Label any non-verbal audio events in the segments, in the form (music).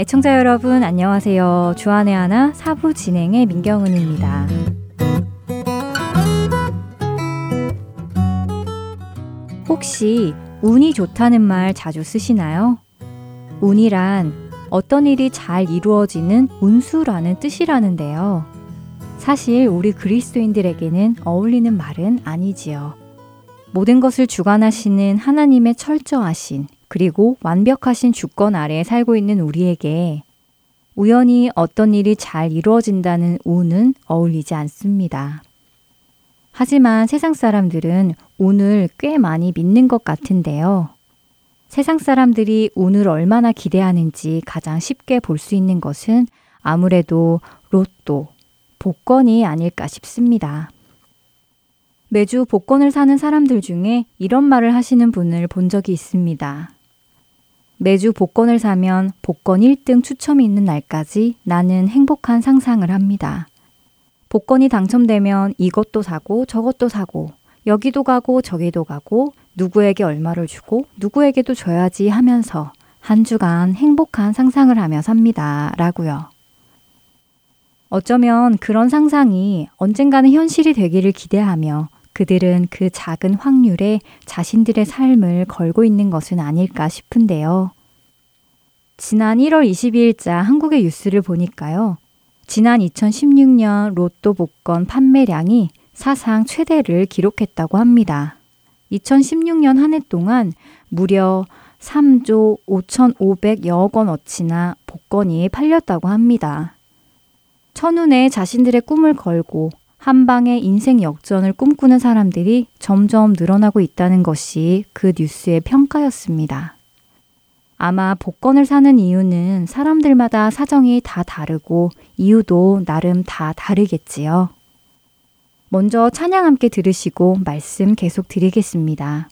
애청자 여러분 안녕하세요. 주안의 하나 사부 진행의 민경은입니다. 혹시 운이 좋다는 말 자주 쓰시나요? 운이란 어떤 일이 잘 이루어지는 운수라는 뜻이라는데요. 사실 우리 그리스도인들에게는 어울리는 말은 아니지요. 모든 것을 주관하시는 하나님의 철저하신 그리고 완벽하신 주권 아래에 살고 있는 우리에게 우연히 어떤 일이 잘 이루어진다는 운은 어울리지 않습니다. 하지만 세상 사람들은 운을 꽤 많이 믿는 것 같은데요. 세상 사람들이 운을 얼마나 기대하는지 가장 쉽게 볼 수 있는 것은 아무래도 로또, 복권이 아닐까 싶습니다. 매주 복권을 사는 사람들 중에 이런 말을 하시는 분을 본 적이 있습니다. 매주 복권을 사면 복권 1등 추첨이 있는 날까지 나는 행복한 상상을 합니다. 복권이 당첨되면 이것도 사고 저것도 사고 여기도 가고 저기도 가고 누구에게 얼마를 주고 누구에게도 줘야지 하면서 한 주간 행복한 상상을 하며 삽니다. 라고요. 어쩌면 그런 상상이 언젠가는 현실이 되기를 기대하며 그들은 그 작은 확률에 자신들의 삶을 걸고 있는 것은 아닐까 싶은데요. 지난 1월 22일자 한국의 뉴스를 보니까요. 지난 2016년 로또 복권 판매량이 사상 최대를 기록했다고 합니다. 2016년 한 해 동안 무려 3조 5,500여억 원어치나 복권이 팔렸다고 합니다. 천운에 자신들의 꿈을 걸고 한 방의 인생 역전을 꿈꾸는 사람들이 점점 늘어나고 있다는 것이 그 뉴스의 평가였습니다. 아마 복권을 사는 이유는 사람들마다 사정이 다 다르고 이유도 나름 다 다르겠지요. 먼저 찬양 함께 들으시고 말씀 계속 드리겠습니다.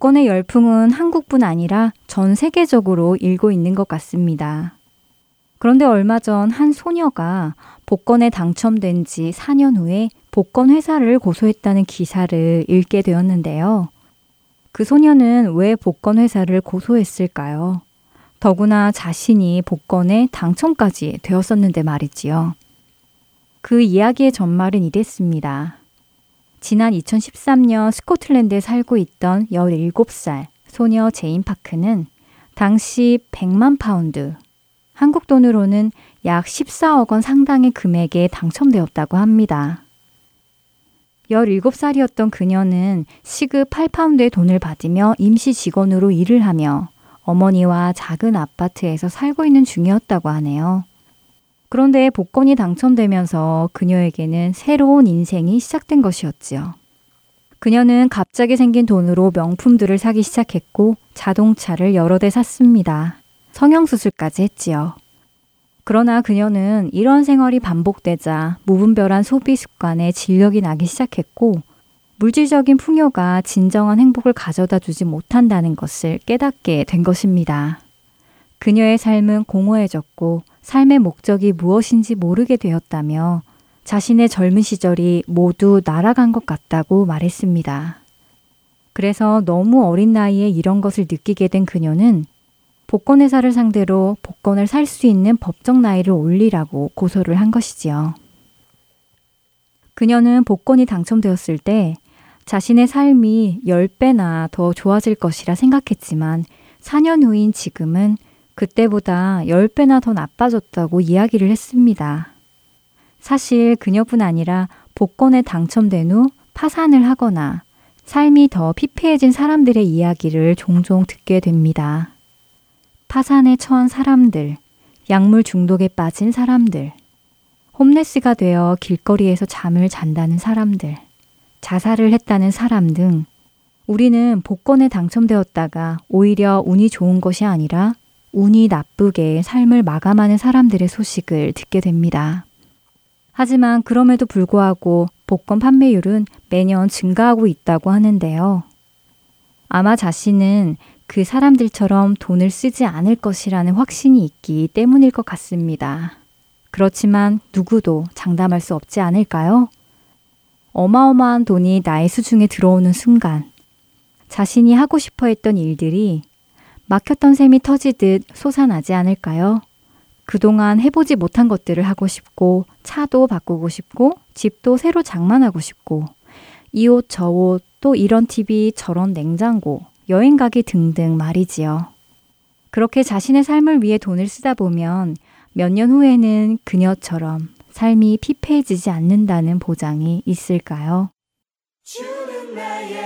복권의 열풍은 한국뿐 아니라 전 세계적으로 일고 있는 것 같습니다. 그런데 얼마 전 한 소녀가 복권에 당첨된 지 4년 후에 복권 회사를 고소했다는 기사를 읽게 되었는데요. 그 소녀는 왜 복권 회사를 고소했을까요? 더구나 자신이 복권에 당첨까지 되었었는데 말이지요. 그 이야기의 전말은 이랬습니다. 지난 2013년 스코틀랜드에 살고 있던 17살 소녀 제인 파크는 당시 100만 파운드, 한국 돈으로는 약 14억 원 상당의 금액에 당첨되었다고 합니다. 17살이었던 그녀는 시급 8파운드의 돈을 받으며 임시 직원으로 일을 하며 어머니와 작은 아파트에서 살고 있는 중이었다고 하네요. 그런데 복권이 당첨되면서 그녀에게는 새로운 인생이 시작된 것이었지요. 그녀는 갑자기 생긴 돈으로 명품들을 사기 시작했고 자동차를 여러 대 샀습니다. 성형수술까지 했지요. 그러나 그녀는 이런 생활이 반복되자 무분별한 소비 습관에 진력이 나기 시작했고 물질적인 풍요가 진정한 행복을 가져다 주지 못한다는 것을 깨닫게 된 것입니다. 그녀의 삶은 공허해졌고 삶의 목적이 무엇인지 모르게 되었다며 자신의 젊은 시절이 모두 날아간 것 같다고 말했습니다. 그래서 너무 어린 나이에 이런 것을 느끼게 된 그녀는 복권회사를 상대로 복권을 살 수 있는 법적 나이를 올리라고 고소를 한 것이지요. 그녀는 복권이 당첨되었을 때 자신의 삶이 10배나 더 좋아질 것이라 생각했지만 4년 후인 지금은 그때보다 10배나 더 나빠졌다고 이야기를 했습니다. 사실 그녀뿐 아니라 복권에 당첨된 후 파산을 하거나 삶이 더 피폐해진 사람들의 이야기를 종종 듣게 됩니다. 파산에 처한 사람들, 약물 중독에 빠진 사람들, 홈레스가 되어 길거리에서 잠을 잔다는 사람들, 자살을 했다는 사람 등 우리는 복권에 당첨되었다가 오히려 운이 좋은 것이 아니라 운이 나쁘게 삶을 마감하는 사람들의 소식을 듣게 됩니다. 하지만 그럼에도 불구하고 복권 판매율은 매년 증가하고 있다고 하는데요. 아마 자신은 그 사람들처럼 돈을 쓰지 않을 것이라는 확신이 있기 때문일 것 같습니다. 그렇지만 누구도 장담할 수 없지 않을까요? 어마어마한 돈이 나의 수중에 들어오는 순간, 자신이 하고 싶어 했던 일들이 막혔던 셈이 터지듯 솟아나지 않을까요? 그동안 해보지 못한 것들을 하고 싶고, 차도 바꾸고 싶고, 집도 새로 장만하고 싶고, 이 옷, 저 옷, 또 이런 TV, 저런 냉장고, 여행 가기 등등 말이지요. 그렇게 자신의 삶을 위해 돈을 쓰다 보면 몇 년 후에는 그녀처럼 삶이 피폐해지지 않는다는 보장이 있을까요? 주는 나의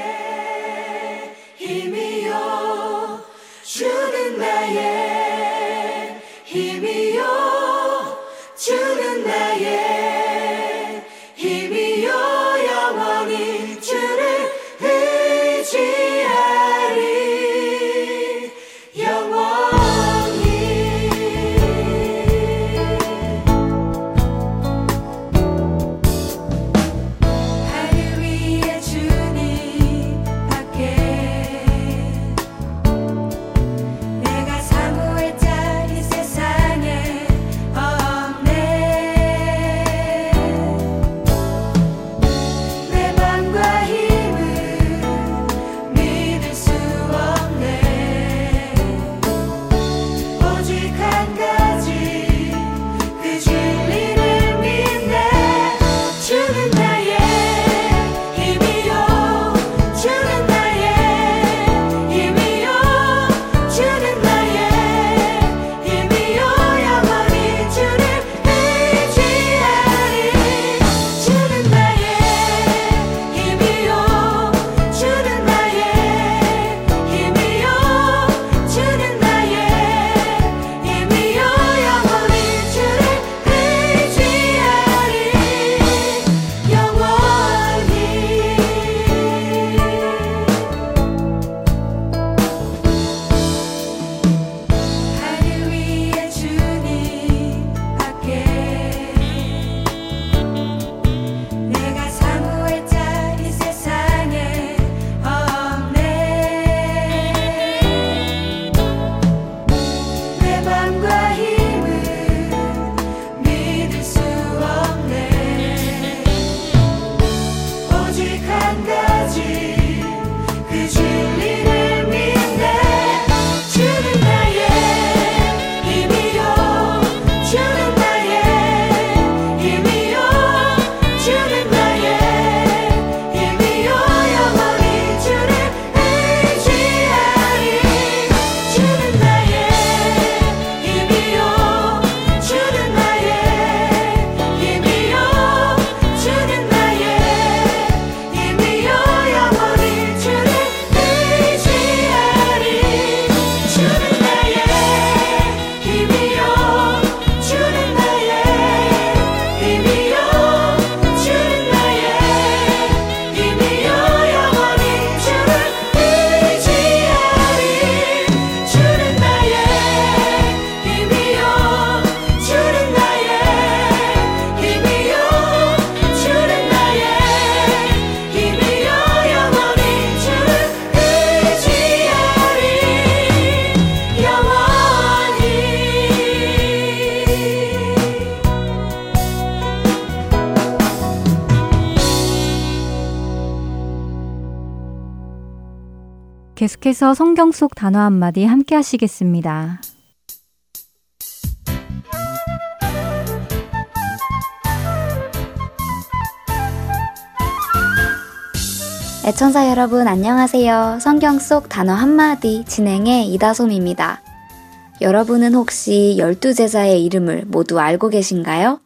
계속해서 성경 속 단어 한마디 함께 하시겠습니다. 애청자 여러분 안녕하세요. 성경 속 단어 한마디 진행의 이다솜입니다. 여러분은 혹시 열두 제자의 이름을 모두 알고 계신가요?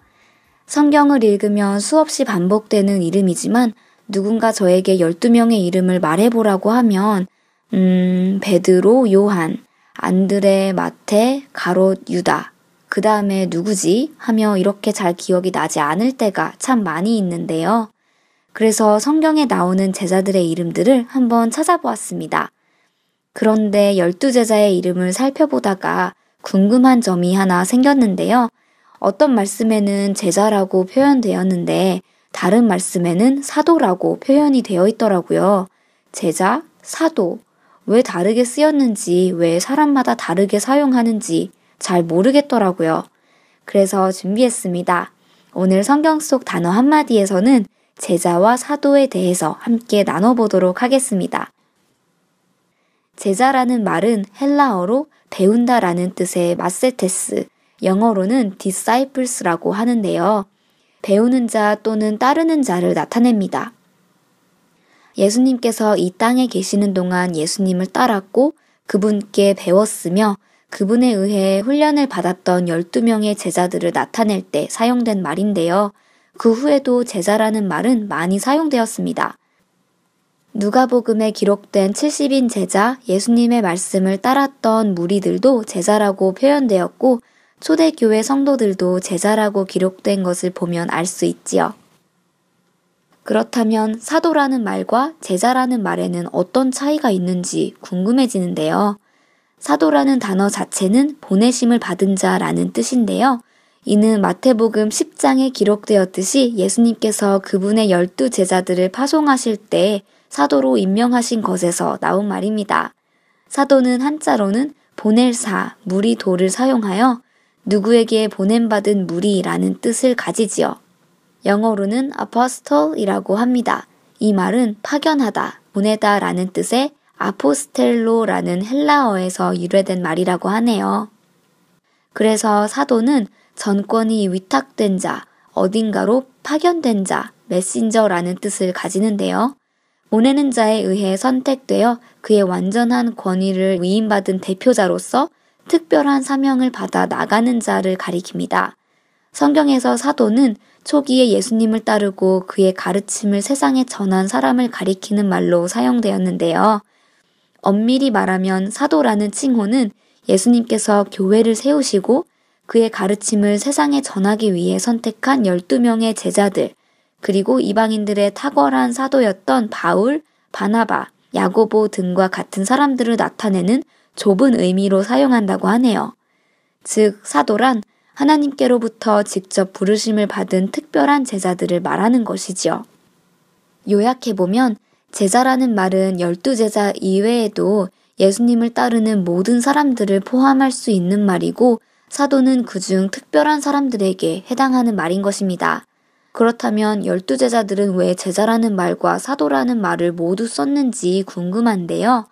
성경을 읽으면 수없이 반복되는 이름이지만 누군가 저에게 12명의 이름을 말해보라고 하면, 음, 베드로, 요한, 안드레, 마테, 가롯, 유다. 그 다음에 누구지? 하며 이렇게 잘 기억이 나지 않을 때가 참 많이 있는데요. 그래서 성경에 나오는 제자들의 이름들을 한번 찾아보았습니다. 그런데 열두 제자의 이름을 살펴보다가 궁금한 점이 하나 생겼는데요. 어떤 말씀에는 제자라고 표현되었는데 다른 말씀에는 사도라고 표현이 되어 있더라고요. 제자, 사도. 왜 다르게 쓰였는지, 왜 사람마다 다르게 사용하는지 잘 모르겠더라고요. 그래서 준비했습니다. 오늘 성경 속 단어 한마디에서는 제자와 사도에 대해서 함께 나눠보도록 하겠습니다. 제자라는 말은 헬라어로 배운다 라는 뜻의 마세테스, 영어로는 disciples라고 하는데요. 배우는 자 또는 따르는 자를 나타냅니다. 예수님께서 이 땅에 계시는 동안 예수님을 따랐고 그분께 배웠으며 그분에 의해 훈련을 받았던 12명의 제자들을 나타낼 때 사용된 말인데요. 그 후에도 제자라는 말은 많이 사용되었습니다. 누가복음에 기록된 70인 제자 예수님의 말씀을 따랐던 무리들도 제자라고 표현되었고 초대교회 성도들도 제자라고 기록된 것을 보면 알 수 있지요. 그렇다면 사도라는 말과 제자라는 말에는 어떤 차이가 있는지 궁금해지는데요. 사도라는 단어 자체는 보내심을 받은 자라는 뜻인데요. 이는 마태복음 10장에 기록되었듯이 예수님께서 그분의 열두 제자들을 파송하실 때 사도로 임명하신 것에서 나온 말입니다. 사도는 한자로는 보낼 사, 무리 도를 사용하여 누구에게 보냄받은 무리라는 뜻을 가지지요. 영어로는 apostle이라고 합니다. 이 말은 파견하다, 보내다 라는 뜻의 아포스텔로라는 헬라어에서 유래된 말이라고 하네요. 그래서 사도는 전권이 위탁된 자, 어딘가로 파견된 자, 메신저라는 뜻을 가지는데요. 보내는 자에 의해 선택되어 그의 완전한 권위를 위임받은 대표자로서 특별한 사명을 받아 나가는 자를 가리킵니다. 성경에서 사도는 초기에 예수님을 따르고 그의 가르침을 세상에 전한 사람을 가리키는 말로 사용되었는데요. 엄밀히 말하면 사도라는 칭호는 예수님께서 교회를 세우시고 그의 가르침을 세상에 전하기 위해 선택한 12명의 제자들, 그리고 이방인들의 탁월한 사도였던 바울, 바나바, 야고보 등과 같은 사람들을 나타내는 좁은 의미로 사용한다고 하네요. 즉, 사도란 하나님께로부터 직접 부르심을 받은 특별한 제자들을 말하는 것이지요. 요약해보면, 제자라는 말은 열두 제자 이외에도 예수님을 따르는 모든 사람들을 포함할 수 있는 말이고, 사도는 그중 특별한 사람들에게 해당하는 말인 것입니다. 그렇다면 열두 제자들은 왜 제자라는 말과 사도라는 말을 모두 썼는지 궁금한데요.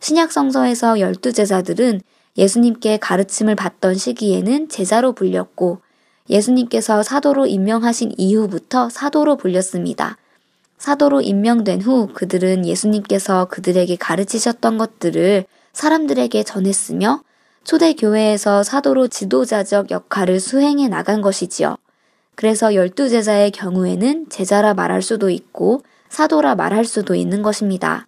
신약 성서에서 열두 제자들은 예수님께 가르침을 받던 시기에는 제자로 불렸고 예수님께서 사도로 임명하신 이후부터 사도로 불렸습니다. 사도로 임명된 후 그들은 예수님께서 그들에게 가르치셨던 것들을 사람들에게 전했으며 초대교회에서 사도로 지도자적 역할을 수행해 나간 것이지요. 그래서 열두 제자의 경우에는 제자라 말할 수도 있고 사도라 말할 수도 있는 것입니다.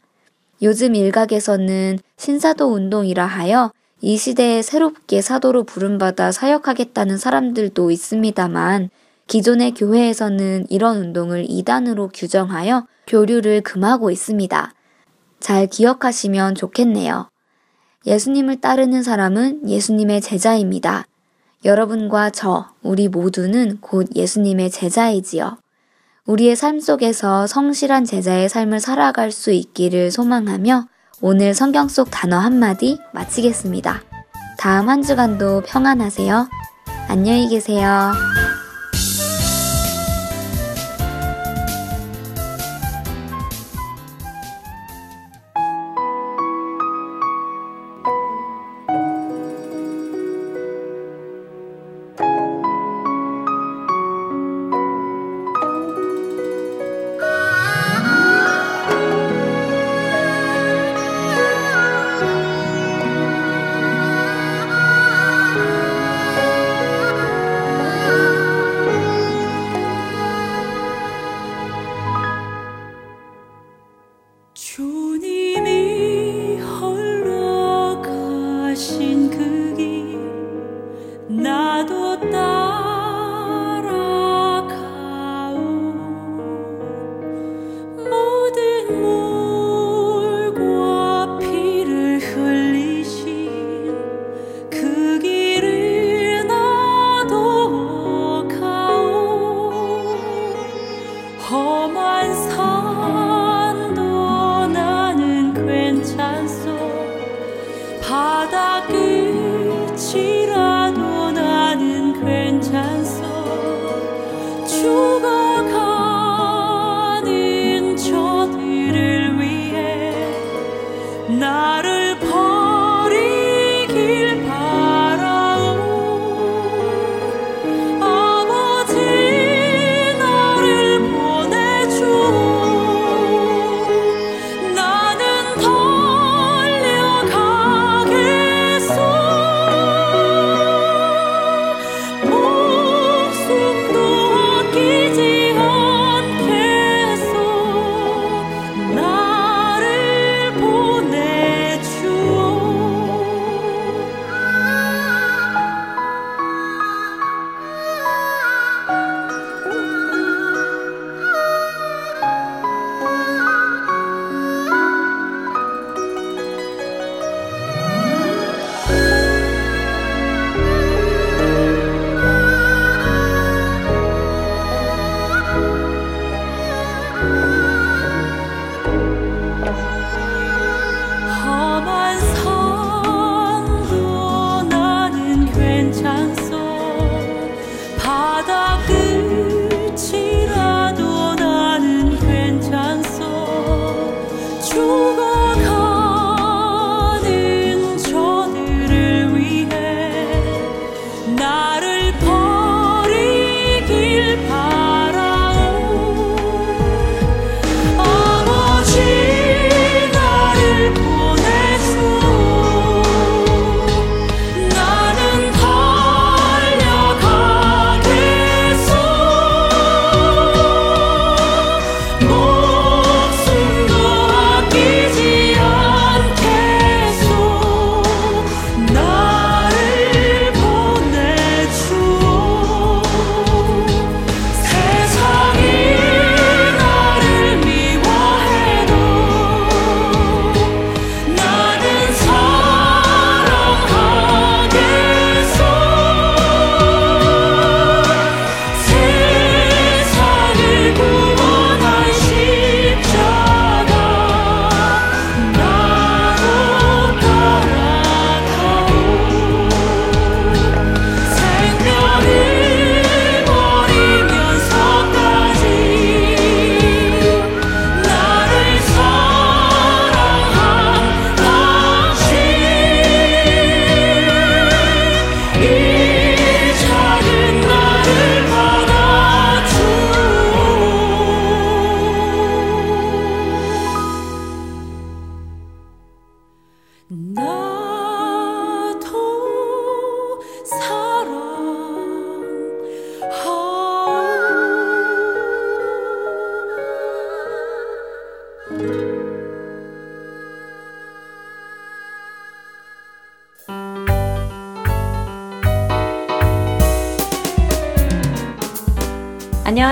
요즘 일각에서는 신사도 운동이라 하여 이 시대에 새롭게 사도로 부름받아 사역하겠다는 사람들도 있습니다만 기존의 교회에서는 이런 운동을 이단으로 규정하여 교류를 금하고 있습니다. 잘 기억하시면 좋겠네요. 예수님을 따르는 사람은 예수님의 제자입니다. 여러분과 저, 우리 모두는 곧 예수님의 제자이지요. 우리의 삶 속에서 성실한 제자의 삶을 살아갈 수 있기를 소망하며 오늘 성경 속 단어 한마디 마치겠습니다. 다음 한 주간도 평안하세요. 안녕히 계세요.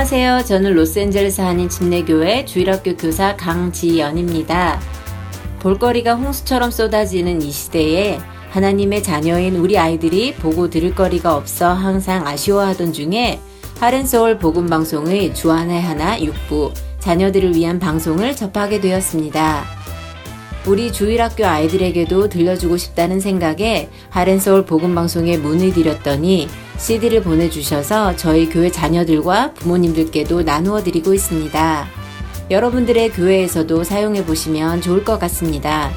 안녕하세요. 저는 로스앤젤레스 한인 침례교회 주일학교 교사 강지연입니다. 볼거리가 홍수처럼 쏟아지는 이 시대에 하나님의 자녀인 우리 아이들이 보고 들을 거리가 없어 항상 아쉬워하던 중에 하렌서울 복음방송의 주안의 하나 6부 자녀들을 위한 방송을 접하게 되었습니다. 우리 주일학교 아이들에게도 들려주고 싶다는 생각에 하렌서울 복음방송에 문을 드렸더니 CD를 보내주셔서 저희 교회 자녀들과 부모님들께도 나누어 드리고 있습니다. 여러분들의 교회에서도 사용해 보시면 좋을 것 같습니다.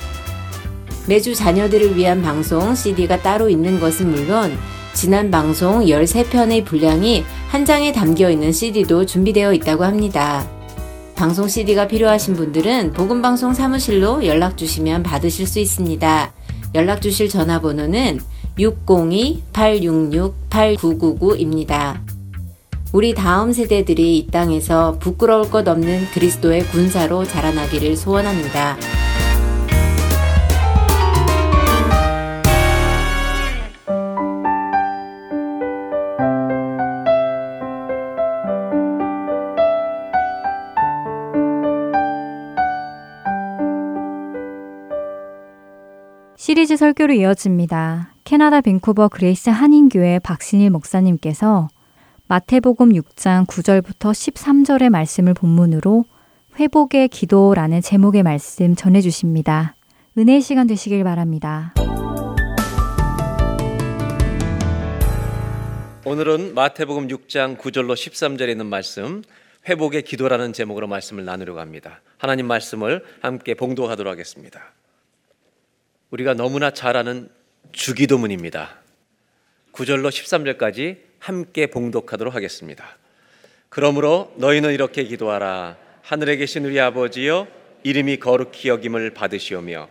매주 자녀들을 위한 방송 CD가 따로 있는 것은 물론 지난 방송 13편의 분량이 한 장에 담겨 있는 CD도 준비되어 있다고 합니다. 방송 CD가 필요하신 분들은 복음방송 사무실로 연락 주시면 받으실 수 있습니다. 연락 주실 전화번호는 602-866-8999입니다. 우리 다음 세대들이 이 땅에서 부끄러울 것 없는 그리스도의 군사로 자라나기를 소원합니다. 시리즈 설교로 이어집니다. 캐나다 밴쿠버 그레이스 한인교회 박신일 목사님께서 마태복음 6장 9절부터 13절의 말씀을 본문으로 회복의 기도라는 제목의 말씀 전해 주십니다. 은혜의 시간 되시길 바랍니다. 오늘은 마태복음 6장 9절로 13절에 있는 말씀 회복의 기도라는 제목으로 말씀을 나누려고 합니다. 하나님 말씀을 함께 봉독하도록 하겠습니다. 우리가 너무나 잘 아는 주기도문입니다. 9절로 13절까지 함께 봉독하도록 하겠습니다. 그러므로 너희는 이렇게 기도하라. 하늘에 계신 우리 아버지여 이름이 거룩히 여김을 받으시오며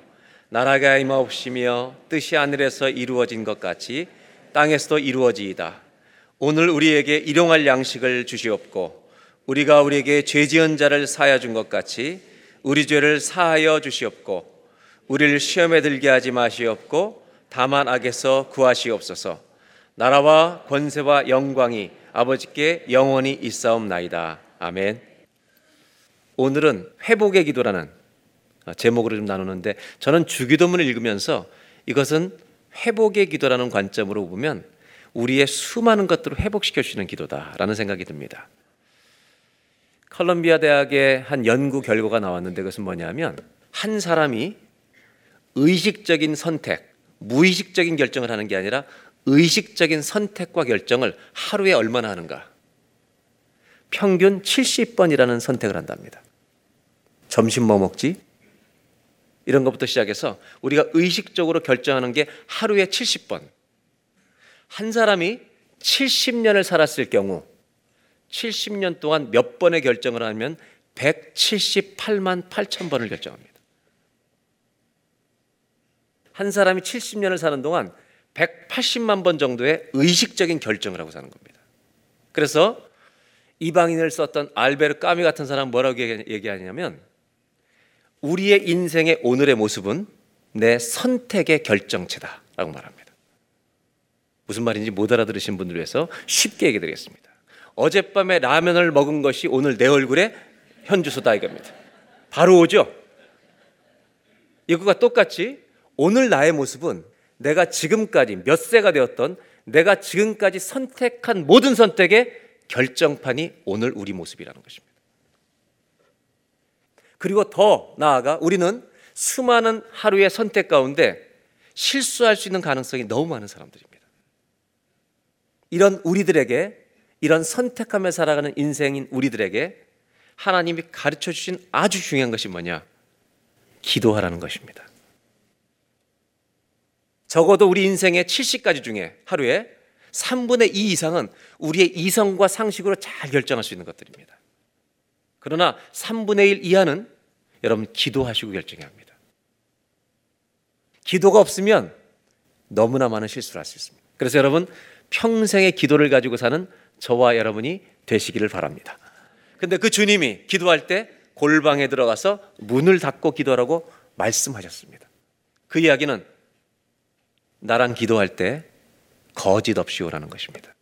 나라가 임하옵시며 뜻이 하늘에서 이루어진 것 같이 땅에서도 이루어지이다. 오늘 우리에게 일용할 양식을 주시옵고 우리가 우리에게 죄 지은 자를 사하여 준 것 같이 우리 죄를 사하여 주시옵고 우리를 시험에 들게 하지 마시옵고 다만 악에서 구하시옵소서. 나라와 권세와 영광이 아버지께 영원히 있사옵나이다. 아멘. 오늘은 회복의 기도라는 제목으로 좀 나누는데 저는 주기도문을 읽으면서 이것은 회복의 기도라는 관점으로 보면 우리의 수많은 것들을 회복시켜 주시는 기도다라는 생각이 듭니다. 컬럼비아 대학의 한 연구 결과가 나왔는데 그것은 뭐냐면 한 사람이 의식적인 선택, 무의식적인 결정을 하는 게 아니라 의식적인 선택과 결정을 하루에 얼마나 하는가? 평균 70번이라는 선택을 한답니다. 점심 뭐 먹지? 이런 것부터 시작해서 우리가 의식적으로 결정하는 게 하루에 70번. 한 사람이 70년을 살았을 경우 70년 동안 몇 번의 결정을 하면 178만 8천 번을 결정합니다. 한 사람이 70년을 사는 동안 180만 번 정도의 의식적인 결정을 하고 사는 겁니다. 그래서 이방인을 썼던 알베르 까미 같은 사람 뭐라고 얘기하냐면 우리의 인생의 오늘의 모습은 내 선택의 결정체다라고 말합니다. 무슨 말인지 못 알아들으신 분들 위해서 쉽게 얘기 드리겠습니다. 어젯밤에 라면을 먹은 것이 오늘 내 얼굴에 현주소다 이겁니다. 바로 오죠? 이거가 똑같이 오늘 나의 모습은 내가 지금까지 몇 세가 되었던 내가 지금까지 선택한 모든 선택의 결정판이 오늘 우리 모습이라는 것입니다. 그리고 더 나아가 우리는 수많은 하루의 선택 가운데 실수할 수 있는 가능성이 너무 많은 사람들입니다. 이런 우리들에게 이런 선택하며 살아가는 인생인 우리들에게 하나님이 가르쳐 주신 아주 중요한 것이 뭐냐? 기도하라는 것입니다. 적어도 우리 인생의 70가지 중에 하루에 3분의 2 이상은 우리의 이성과 상식으로 잘 결정할 수 있는 것들입니다. 그러나 3분의 1 이하는 여러분 기도하시고 결정해야 합니다. 기도가 없으면 너무나 많은 실수를 할 수 있습니다. 그래서 여러분 평생의 기도를 가지고 사는 저와 여러분이 되시기를 바랍니다. 근데 그 주님이 기도할 때 골방에 들어가서 문을 닫고 기도하라고 말씀하셨습니다. 그 이야기는 나랑 기도할 때 거짓 없이 오라는 것입니다.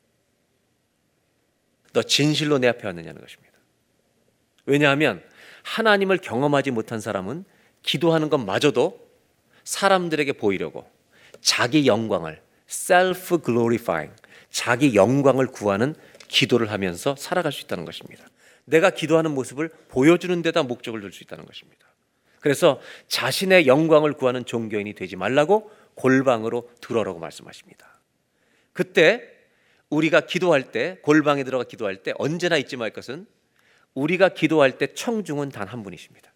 너 진실로 내 앞에 왔느냐는 것입니다. 왜냐하면 하나님을 경험하지 못한 사람은 기도하는 것마저도 사람들에게 보이려고 자기 영광을 self glorifying 자기 영광을 구하는 기도를 하면서 살아갈 수 있다는 것입니다. 내가 기도하는 모습을 보여주는 데다 목적을 둘 수 있다는 것입니다. 그래서 자신의 영광을 구하는 종교인이 되지 말라고 골방으로 들어라고 말씀하십니다. 그때 우리가 기도할 때 골방에 들어가 기도할 때 언제나 잊지 말 것은 우리가 기도할 때 청중은 단 한 분이십니다.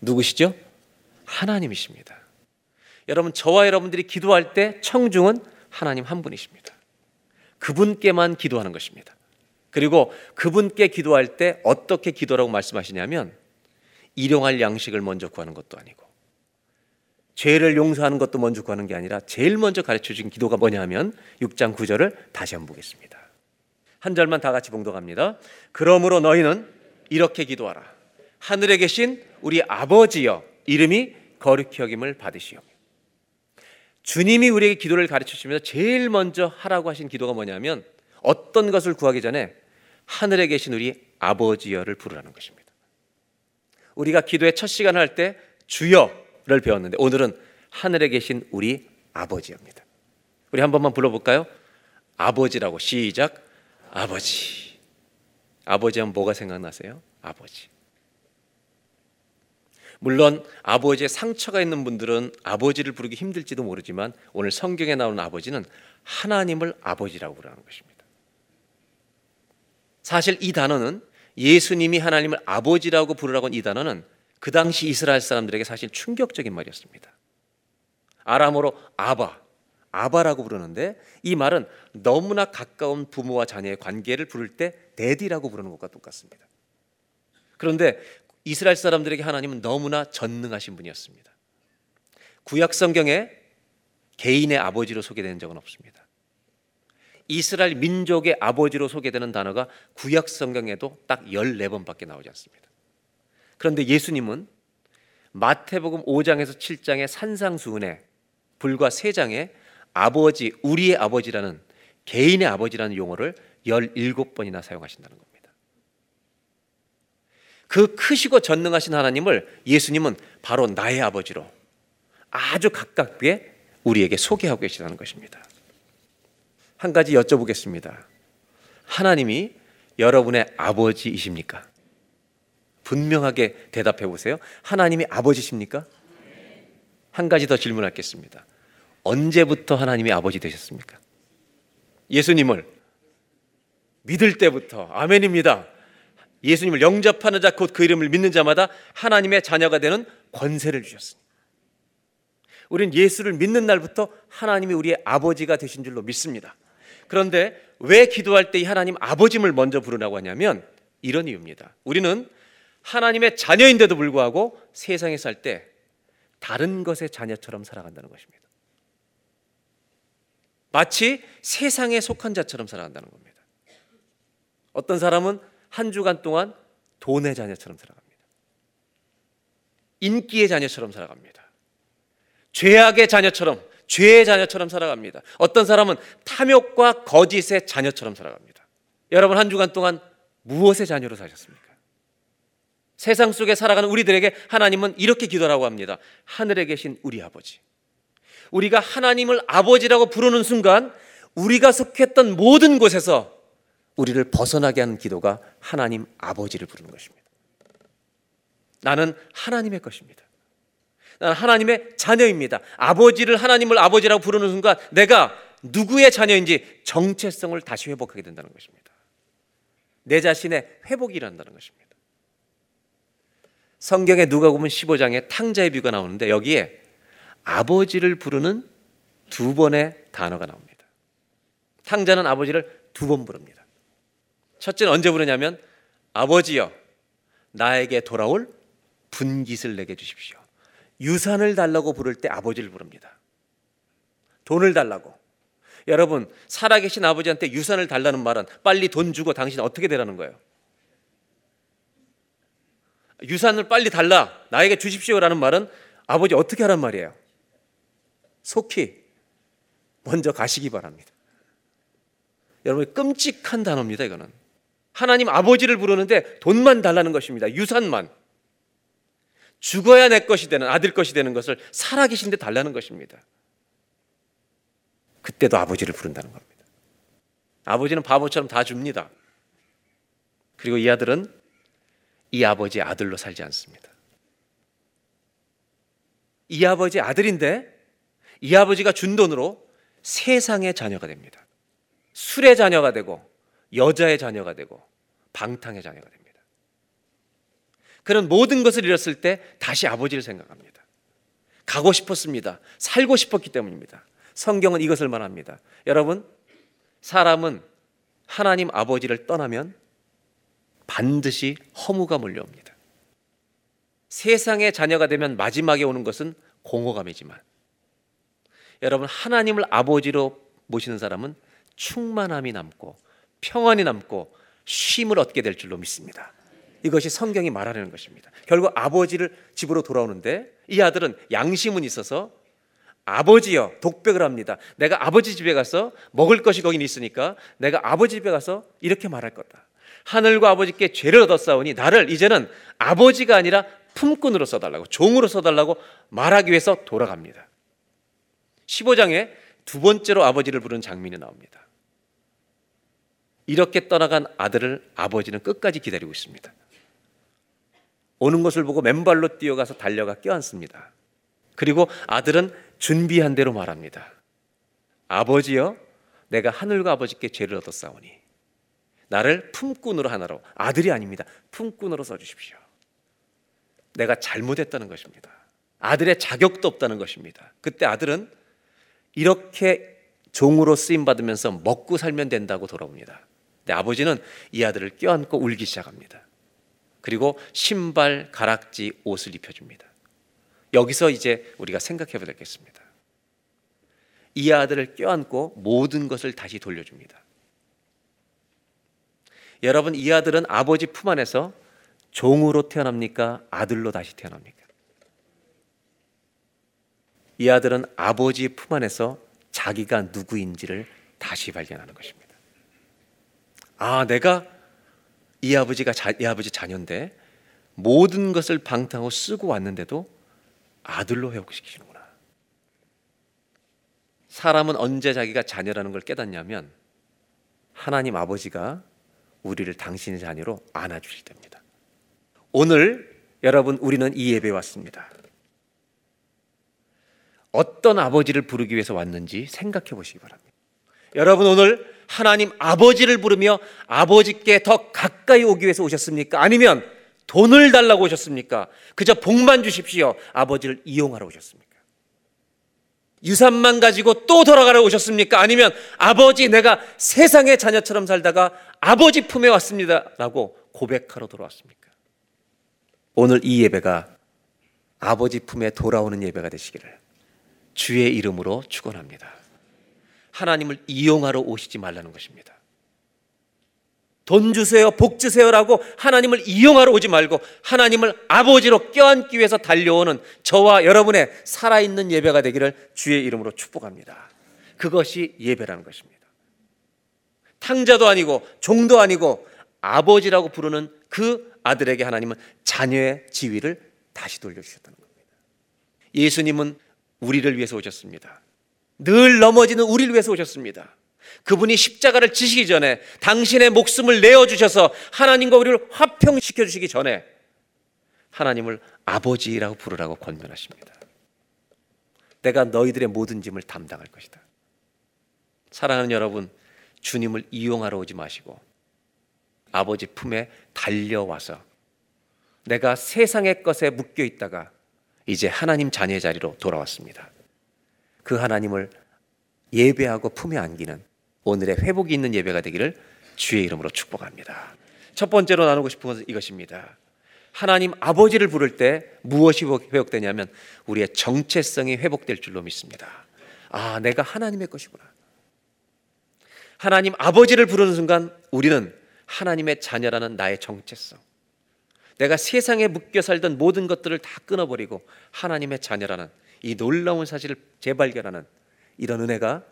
누구시죠? 하나님이십니다. 여러분 저와 여러분들이 기도할 때 청중은 하나님 한 분이십니다. 그분께만 기도하는 것입니다. 그리고 그분께 기도할 때 어떻게 기도라고 말씀하시냐면 일용할 양식을 먼저 구하는 것도 아니고 죄를 용서하는 것도 먼저 구하는 게 아니라 제일 먼저 가르쳐 주신 기도가 뭐냐 하면 6장 9절을 다시 한번 보겠습니다. 한 절만 다 같이 봉독합니다. 그러므로 너희는 이렇게 기도하라. 하늘에 계신 우리 아버지여 이름이 거룩히 여김을 받으시오. 주님이 우리에게 기도를 가르쳐 주시면서 제일 먼저 하라고 하신 기도가 뭐냐면 어떤 것을 구하기 전에 하늘에 계신 우리 아버지여를 부르라는 것입니다. 우리가 기도의 첫 시간을 할 때 주여 를 배웠는데 오늘은 하늘에 계신 우리 아버지입니다. 우리 한 번만 불러볼까요? 아버지라고 시작. 아버지. 아버지 하면 뭐가 생각나세요? 아버지. 물론 아버지의 상처가 있는 분들은 아버지를 부르기 힘들지도 모르지만 오늘 성경에 나오는 아버지는 하나님을 아버지라고 부르는 것입니다. 사실 이 단어는 예수님이 하나님을 아버지라고 부르라고 이 단어는 그 당시 이스라엘 사람들에게 사실 충격적인 말이었습니다. 아람어로 아바, 아바라고 부르는데 이 말은 너무나 가까운 부모와 자녀의 관계를 부를 때 데디라고 부르는 것과 똑같습니다. 그런데 이스라엘 사람들에게 하나님은 너무나 전능하신 분이었습니다. 구약 성경에 개인의 아버지로 소개되는 적은 없습니다. 이스라엘 민족의 아버지로 소개되는 단어가 구약 성경에도 딱 14번밖에 나오지 않습니다. 그런데 예수님은 마태복음 5장에서 7장의 산상수훈에 불과 3장에 아버지, 우리의 아버지라는 개인의 아버지라는 용어를 17번이나 사용하신다는 겁니다. 그 크시고 전능하신 하나님을 예수님은 바로 나의 아버지로 아주 가깝게 우리에게 소개하고 계시다는 것입니다. 한 가지 여쭤보겠습니다. 하나님이 여러분의 아버지이십니까? 분명하게 대답해 보세요. 하나님이 아버지십니까? 한 가지 더 질문하겠습니다. 언제부터 하나님이 아버지 되셨습니까? 예수님을 믿을 때부터 아멘입니다. 예수님을 영접하는 자 곧 그 이름을 믿는 자마다 하나님의 자녀가 되는 권세를 주셨습니다. 우리는 예수를 믿는 날부터 하나님이 우리의 아버지가 되신 줄로 믿습니다. 그런데 왜 기도할 때 이 하나님 아버지를 먼저 부르라고 하냐면 이런 이유입니다. 우리는 하나님의 자녀인데도 불구하고 세상에 살 때 다른 것의 자녀처럼 살아간다는 것입니다. 마치 세상에 속한 자처럼 살아간다는 겁니다. 어떤 사람은 한 주간 동안 돈의 자녀처럼 살아갑니다. 인기의 자녀처럼 살아갑니다. 죄악의 자녀처럼, 죄의 자녀처럼 살아갑니다. 어떤 사람은 탐욕과 거짓의 자녀처럼 살아갑니다. 여러분 한 주간 동안 무엇의 자녀로 사셨습니까? 세상 속에 살아가는 우리들에게 하나님은 이렇게 기도라고 합니다. 하늘에 계신 우리 아버지. 우리가 하나님을 아버지라고 부르는 순간 우리가 속했던 모든 곳에서 우리를 벗어나게 하는 기도가 하나님 아버지를 부르는 것입니다. 나는 하나님의 것입니다. 나는 하나님의 자녀입니다. 아버지를 하나님을 아버지라고 부르는 순간 내가 누구의 자녀인지 정체성을 다시 회복하게 된다는 것입니다. 내 자신의 회복이 일어난다는 것입니다. 성경에 누가 보면 15장에 탕자의 비유가 나오는데 여기에 아버지를 부르는 두 번의 단어가 나옵니다. 탕자는 아버지를 두 번 부릅니다. 첫째는 언제 부르냐면 아버지여 나에게 돌아올 분깃을 내게 주십시오. 유산을 달라고 부를 때 아버지를 부릅니다. 돈을 달라고. 여러분 살아계신 아버지한테 유산을 달라는 말은 빨리 돈 주고 당신 어떻게 되라는 거예요? 유산을 빨리 달라 나에게 주십시오라는 말은 아버지 어떻게 하란 말이에요? 속히 먼저 가시기 바랍니다. 여러분 끔찍한 단어입니다. 이거는 하나님 아버지를 부르는데 돈만 달라는 것입니다. 유산만 죽어야 내 것이 되는 아들 것이 되는 것을 살아계신데 달라는 것입니다. 그때도 아버지를 부른다는 겁니다. 아버지는 바보처럼 다 줍니다. 그리고 이 아들은 이 아버지의 아들로 살지 않습니다. 이 아버지 아들인데 이 아버지가 준 돈으로 세상의 자녀가 됩니다. 술의 자녀가 되고 여자의 자녀가 되고 방탕의 자녀가 됩니다. 그는 모든 것을 잃었을 때 다시 아버지를 생각합니다. 가고 싶었습니다. 살고 싶었기 때문입니다. 성경은 이것을 말합니다. 여러분, 사람은 하나님 아버지를 떠나면 반드시 허무가 몰려옵니다. 세상의 자녀가 되면 마지막에 오는 것은 공허감이지만 여러분 하나님을 아버지로 모시는 사람은 충만함이 남고 평안이 남고 쉼을 얻게 될 줄로 믿습니다. 이것이 성경이 말하는 것입니다. 결국 아버지를 집으로 돌아오는데 이 아들은 양심은 있어서 아버지여 독백을 합니다. 내가 아버지 집에 가서 먹을 것이 거긴 있으니까 내가 아버지 집에 가서 이렇게 말할 거다. 하늘과 아버지께 죄를 얻었사오니 나를 이제는 아버지가 아니라 품꾼으로 써달라고 종으로 써달라고 말하기 위해서 돌아갑니다. 15장에 두 번째로 아버지를 부르는 장면이 나옵니다. 이렇게 떠나간 아들을 아버지는 끝까지 기다리고 있습니다. 오는 것을 보고 맨발로 뛰어가서 달려가 껴안습니다. 그리고 아들은 준비한 대로 말합니다. 아버지여, 내가 하늘과 아버지께 죄를 얻었사오니 나를 품꾼으로 하나로 아들이 아닙니다. 품꾼으로 써주십시오. 내가 잘못했다는 것입니다. 아들의 자격도 없다는 것입니다. 그때 아들은 이렇게 종으로 쓰임 받으면서 먹고 살면 된다고 돌아옵니다. 근데 아버지는 이 아들을 껴안고 울기 시작합니다. 그리고 신발, 가락지, 옷을 입혀줍니다. 여기서 이제 우리가 생각해 보야 되겠습니다. 이 아들을 껴안고 모든 것을 다시 돌려줍니다. 여러분, 이 아들은 아버지 품 안에서 종으로 태어납니까? 아들로 다시 태어납니까? 이 아들은 아버지 품 안에서 자기가 누구인지를 다시 발견하는 것입니다. 아, 내가 이 아버지가 자, 이 아버지 자녀인데 모든 것을 방탕하고 쓰고 왔는데도 아들로 회복시키시는구나. 사람은 언제 자기가 자녀라는 걸 깨닫냐면 하나님 아버지가 우리를 당신의 자녀로 안아주실 때입니다. 오늘 여러분 우리는 이 예배에 왔습니다. 어떤 아버지를 부르기 위해서 왔는지 생각해 보시기 바랍니다. 여러분 오늘 하나님 아버지를 부르며 아버지께 더 가까이 오기 위해서 오셨습니까? 아니면 돈을 달라고 오셨습니까? 그저 복만 주십시오. 아버지를 이용하러 오셨습니까? 유산만 가지고 또 돌아가러 오셨습니까? 아니면 아버지 내가 세상의 자녀처럼 살다가 아버지 품에 왔습니다. 라고 고백하러 돌아왔습니까? 오늘 이 예배가 아버지 품에 돌아오는 예배가 되시기를 주의 이름으로 축원합니다. 하나님을 이용하러 오시지 말라는 것입니다. 돈 주세요, 복 주세요라고 하나님을 이용하러 오지 말고 하나님을 아버지로 껴안기 위해서 달려오는 저와 여러분의 살아있는 예배가 되기를 주의 이름으로 축복합니다. 그것이 예배라는 것입니다. 탕자도 아니고 종도 아니고 아버지라고 부르는 그 아들에게 하나님은 자녀의 지위를 다시 돌려주셨다는 겁니다. 예수님은 우리를 위해서 오셨습니다. 늘 넘어지는 우리를 위해서 오셨습니다. 그분이 십자가를 지시기 전에 당신의 목숨을 내어주셔서 하나님과 우리를 화평시켜 주시기 전에 하나님을 아버지라고 부르라고 권면하십니다. 내가 너희들의 모든 짐을 담당할 것이다. 사랑하는 여러분, 주님을 이용하러 오지 마시고 아버지 품에 달려와서 내가 세상의 것에 묶여 있다가 이제 하나님 자녀의 자리로 돌아왔습니다. 그 하나님을 예배하고 품에 안기는 오늘의 회복이 있는 예배가 되기를 주의 이름으로 축복합니다. 첫 번째로 나누고 싶은 것은 이것입니다. 하나님 아버지를 부를 때 무엇이 회복되냐면 우리의 정체성이 회복될 줄로 믿습니다. 아, 내가 하나님의 것이구나. 하나님 아버지를 부르는 순간 우리는 하나님의 자녀라는 나의 정체성. 내가 세상에 묶여 살던 모든 것들을 다 끊어버리고 하나님의 자녀라는 이 놀라운 사실을 재발견하는 이런 은혜가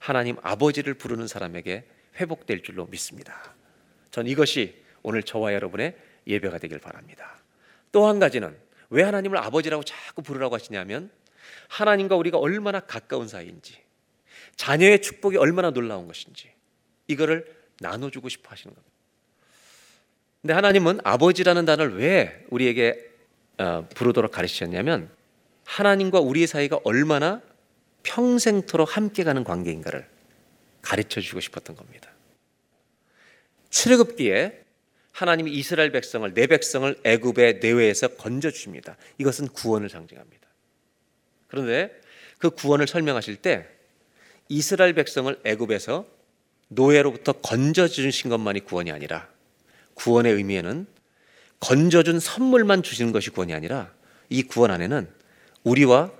하나님 아버지를 부르는 사람에게 회복될 줄로 믿습니다. 전 이것이 오늘 저와 여러분의 예배가 되길 바랍니다. 또 한 가지는 왜 하나님을 아버지라고 자꾸 부르라고 하시냐면 하나님과 우리가 얼마나 가까운 사이인지 자녀의 축복이 얼마나 놀라운 것인지 이거를 나눠주고 싶어 하시는 겁니다. 근데 하나님은 아버지라는 단어를 왜 우리에게 어, 부르도록 가르치셨냐면 하나님과 우리의 사이가 얼마나 평생토록 함께 가는 관계인가를 가르쳐 주고 싶었던 겁니다. 출애굽기에 하나님이 이스라엘 백성을 내 백성을 애굽의 내외에서 건져 주십니다. 이것은 구원을 상징합니다. 그런데 그 구원을 설명하실 때 이스라엘 백성을 애굽에서 노예로부터 건져 주신 것만이 구원이 아니라 구원의 의미에는 건져준 선물만 주시는 것이 구원이 아니라 이 구원 안에는 우리와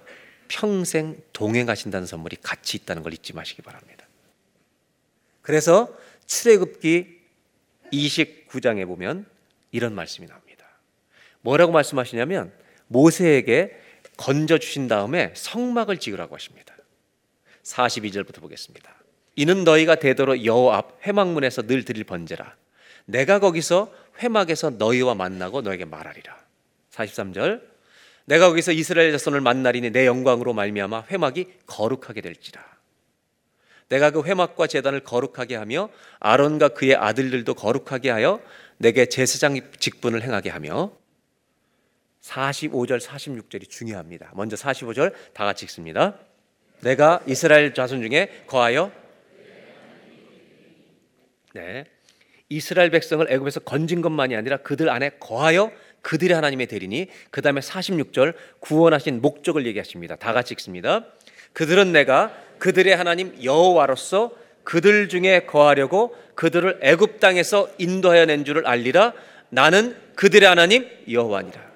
평생 동행하신다는 선물이 같이 있다는 걸 잊지 마시기 바랍니다. 그래서 출애굽기 29장에 보면 이런 말씀이 나옵니다. 뭐라고 말씀하시냐면 모세에게 건져 주신 다음에 성막을 지으라고 하십니다. 42절부터 보겠습니다. 이는 너희가 되도록 여호와 앞 회막문에서 늘 드릴 번제라. 내가 거기서 회막에서 너희와 만나고 너에게 말하리라. 43절 내가 거기서 이스라엘 자손을 만나리니 내 영광으로 말미암아 회막이 거룩하게 될지라. 내가 그 회막과 제단을 거룩하게 하며 아론과 그의 아들들도 거룩하게 하여 내게 제사장 직분을 행하게 하며 45절 46절이 중요합니다. 먼저 45절 다 같이 읽습니다. 내가 이스라엘 자손 중에 거하여 네. 이스라엘 백성을 애굽에서 건진 것만이 아니라 그들 안에 거하여 그들의 하나님의 대리니 그 다음에 46절 구원하신 목적을 얘기하십니다. 다 같이 읽습니다. 그들은 내가 그들의 하나님 여호와로서 그들 중에 거하려고 그들을 애굽 땅에서 인도하여 낸 줄을 알리라. 나는 그들의 하나님 여호와니라.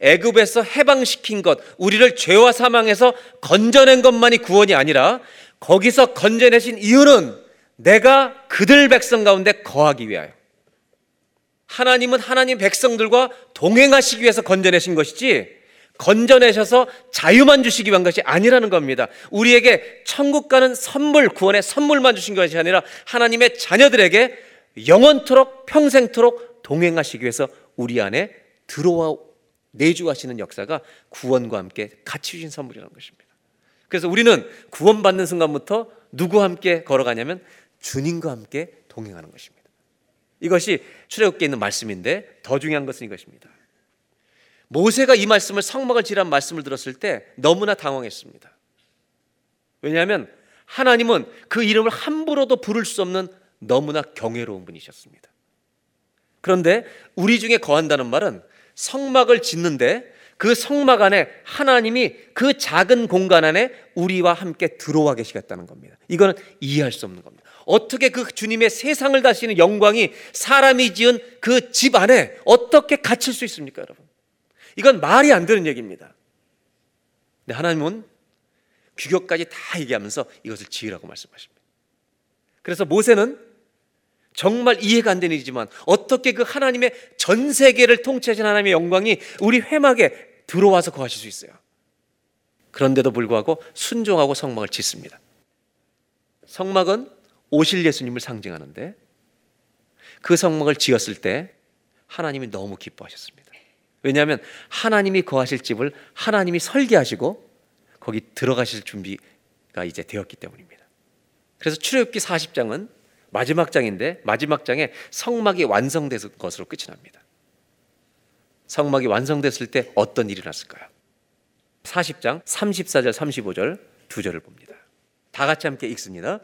애굽에서 해방시킨 것, 우리를 죄와 사망에서 건져낸 것만이 구원이 아니라 거기서 건져내신 이유는 내가 그들 백성 가운데 거하기 위하여. 하나님은 하나님 백성들과 동행하시기 위해서 건져내신 것이지 건져내셔서 자유만 주시기 위한 것이 아니라는 겁니다. 우리에게 천국 가는 선물, 구원의 선물만 주신 것이 아니라 하나님의 자녀들에게 영원토록 평생토록 동행하시기 위해서 우리 안에 들어와 내주하시는 역사가 구원과 함께 같이 주신 선물이라는 것입니다. 그래서 우리는 구원받는 순간부터 누구와 함께 걸어가냐면 주님과 함께 동행하는 것입니다. 이것이 출애굽기에 있는 말씀인데 더 중요한 것은 이것입니다. 모세가 이 말씀을 성막을 지란 말씀을 들었을 때 너무나 당황했습니다. 왜냐하면 하나님은 그 이름을 함부로도 부를 수 없는 너무나 경외로운 분이셨습니다. 그런데 우리 중에 거한다는 말은 성막을 짓는데 그 성막 안에 하나님이 그 작은 공간 안에 우리와 함께 들어와 계시겠다는 겁니다. 이거는 이해할 수 없는 겁니다. 어떻게 그 주님의 세상을 다시는 영광이 사람이 지은 그 집 안에 어떻게 갇힐 수 있습니까, 여러분? 이건 말이 안 되는 얘기입니다. 근데 하나님은 규격까지 다 얘기하면서 이것을 지으라고 말씀하십니다. 그래서 모세는 정말 이해가 안 되는 일이지만 어떻게 그 하나님의 전 세계를 통치하신 하나님의 영광이 우리 회막에 들어와서 거하실 수 있어요. 그런데도 불구하고 순종하고 성막을 짓습니다. 성막은 오실 예수님을 상징하는데 그 성막을 지었을 때 하나님이 너무 기뻐하셨습니다. 왜냐하면 하나님이 거하실 집을 하나님이 설계하시고 거기 들어가실 준비가 이제 되었기 때문입니다. 그래서 출애굽기 40장은 마지막 장인데 마지막 장에 성막이 완성된 것으로 끝이 납니다. 성막이 완성됐을 때 어떤 일이 났을까요? 40장 34절 35절 두 절을 봅니다. 다 같이 함께 읽습니다.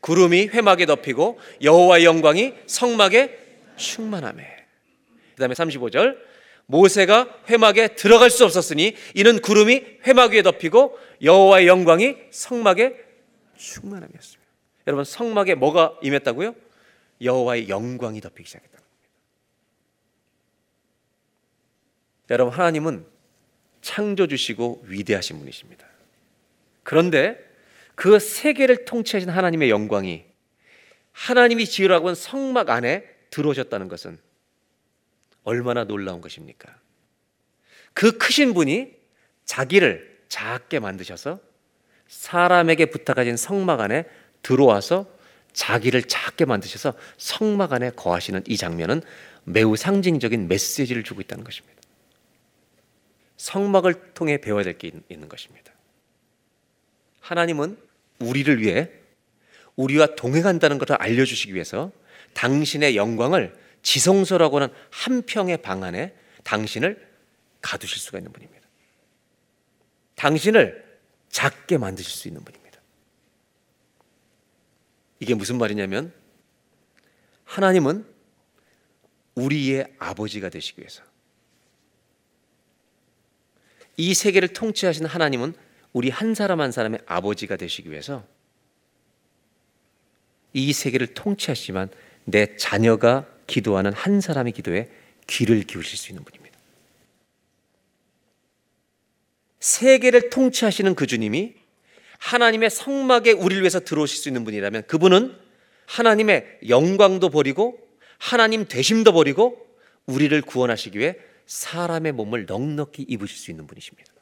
구름이 회막에 덮이고 여호와의 영광이 성막에 충만함에. 그다음에 35절 모세가 회막에 들어갈 수 없었으니 이는 구름이 회막 위에 덮이고 여호와의 영광이 성막에 충만함이었습니다. 여러분 성막에 뭐가 임했다고요? 여호와의 영광이 덮이기 시작했다는 겁니다. 여러분 하나님은 창조 주시고 위대하신 분이십니다. 그런데 그 세계를 통치하신 하나님의 영광이 하나님이 지으라고 한 성막 안에 들어오셨다는 것은 얼마나 놀라운 것입니까? 그 크신 분이 자기를 작게 만드셔서 사람에게 부탁하신 성막 안에 들어와서 자기를 작게 만드셔서 성막 안에 거하시는 이 장면은 매우 상징적인 메시지를 주고 있다는 것입니다. 성막을 통해 배워야 될 게 있는 것입니다. 하나님은 우리를 위해 우리와 동행한다는 것을 알려주시기 위해서 당신의 영광을 지성소라고 하는 한 평의 방 안에 당신을 가두실 수가 있는 분입니다. 당신을 작게 만드실 수 있는 분입니다. 이게 무슨 말이냐면 하나님은 우리의 아버지가 되시기 위해서 이 세계를 통치하시는 하나님은 우리 한 사람 한 사람의 아버지가 되시기 위해서 이 세계를 통치하시지만 내 자녀가 기도하는 한 사람의 기도에 귀를 기울이실 수 있는 분입니다. 세계를 통치하시는 그 주님이 하나님의 성막에 우리를 위해서 들어오실 수 있는 분이라면 그분은 하나님의 영광도 버리고 하나님 되심도 버리고 우리를 구원하시기 위해 사람의 몸을 넉넉히 입으실 수 있는 분이십니다.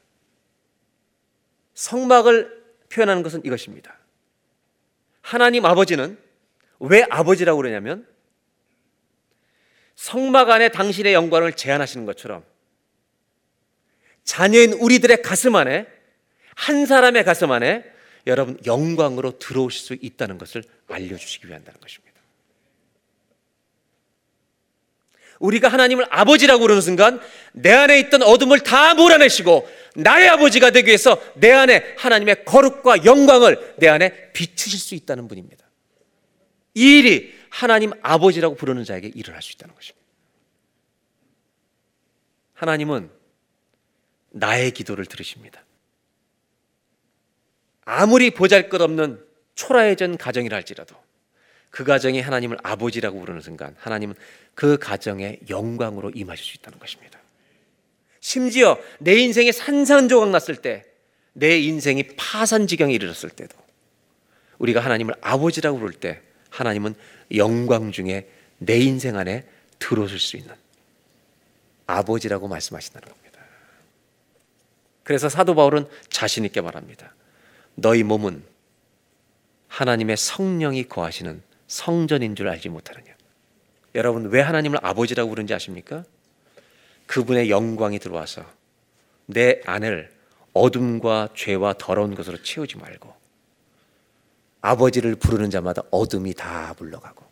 성막을 표현하는 것은 이것입니다. 하나님 아버지는 왜 아버지라고 그러냐면 성막 안에 당신의 영광을 제한하시는 것처럼 자녀인 우리들의 가슴 안에 한 사람의 가슴 안에 여러분 영광으로 들어오실 수 있다는 것을 알려주시기 위한다는 것입니다. 우리가 하나님을 아버지라고 그러는 순간 내 안에 있던 어둠을 다 몰아내시고 나의 아버지가 되기 위해서 내 안에 하나님의 거룩과 영광을 내 안에 비추실 수 있다는 분입니다. 이 일이 하나님 아버지라고 부르는 자에게 일어날 수 있다는 것입니다. 하나님은 나의 기도를 들으십니다. 아무리 보잘 것 없는 초라해진 가정이라 할지라도 그 가정이 하나님을 아버지라고 부르는 순간 하나님은 그 가정의 영광으로 임하실 수 있다는 것입니다. 심지어 내 인생이 산산조각 났을 때, 내 인생이 파산지경에 이르렀을 때도 우리가 하나님을 아버지라고 부를 때 하나님은 영광 중에 내 인생 안에 들어오실 수 있는 아버지라고 말씀하신다는 겁니다. 그래서 사도 바울은 자신 있게 말합니다. 너희 몸은 하나님의 성령이 거하시는 성전인 줄 알지 못하느냐. 여러분 왜 하나님을 아버지라고 부르는지 아십니까? 그분의 영광이 들어와서 내 안을 어둠과 죄와 더러운 것으로 채우지 말고 아버지를 부르는 자마다 어둠이 다 물러가고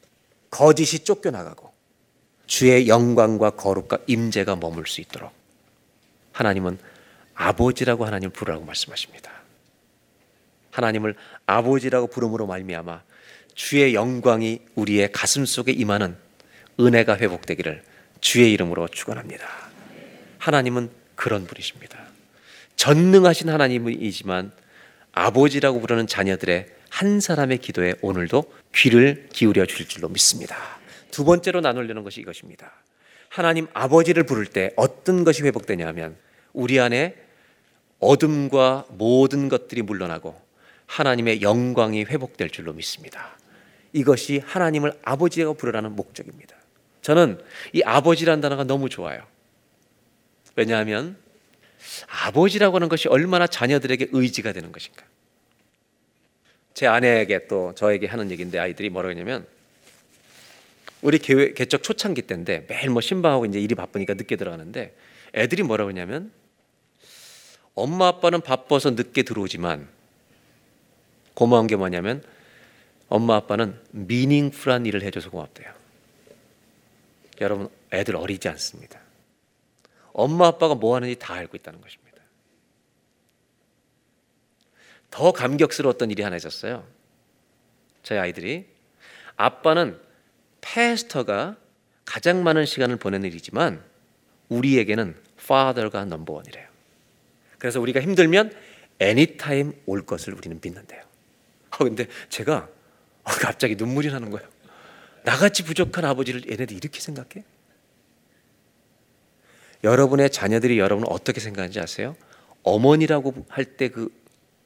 거짓이 쫓겨나가고 주의 영광과 거룩과 임재가 머물 수 있도록 하나님은 아버지라고 하나님 부르라고 말씀하십니다. 하나님을 아버지라고 부름으로 말미암아 주의 영광이 우리의 가슴 속에 임하는 은혜가 회복되기를 주의 이름으로 축원합니다. 하나님은 그런 분이십니다. 전능하신 하나님이지만 아버지라고 부르는 자녀들의 한 사람의 기도에 오늘도 귀를 기울여 주실 줄로 믿습니다. 두 번째로 나누려는 것이 이것입니다. 하나님 아버지를 부를 때 어떤 것이 회복되냐면 우리 안에 어둠과 모든 것들이 물러나고 하나님의 영광이 회복될 줄로 믿습니다. 이것이 하나님을 아버지라고 부르라는 목적입니다. 저는 이 아버지라는 단어가 너무 좋아요. 왜냐하면 아버지라고 하는 것이 얼마나 자녀들에게 의지가 되는 것인가. 제 아내에게 또 저에게 하는 얘기인데 아이들이 뭐라고 했냐면 우리 교회 개척 초창기 때인데 매일 뭐 신방하고 이제 일이 바쁘니까 늦게 들어가는데 애들이 뭐라고 했냐면 엄마 아빠는 바빠서 늦게 들어오지만 고마운 게 뭐냐면 엄마 아빠는 미닝풀한 일을 해줘서 고맙대요. 여러분 애들 어리지 않습니다. 엄마 아빠가 뭐 하는지 다 알고 있다는 것입니다. 더 감격스러웠던 일이 하나 있었어요. 저희 아이들이 아빠는 패스터가 가장 많은 시간을 보내는 일이지만 우리에게는 father가 넘버원이래요. 그래서 우리가 힘들면 anytime 올 것을 우리는 믿는데요. 어, 근데 제가 어, 갑자기 눈물이 나는 거예요. 나같이 부족한 아버지를 얘네들 이렇게 생각해? 여러분의 자녀들이 여러분을 어떻게 생각하는지 아세요? 어머니라고 할 때 그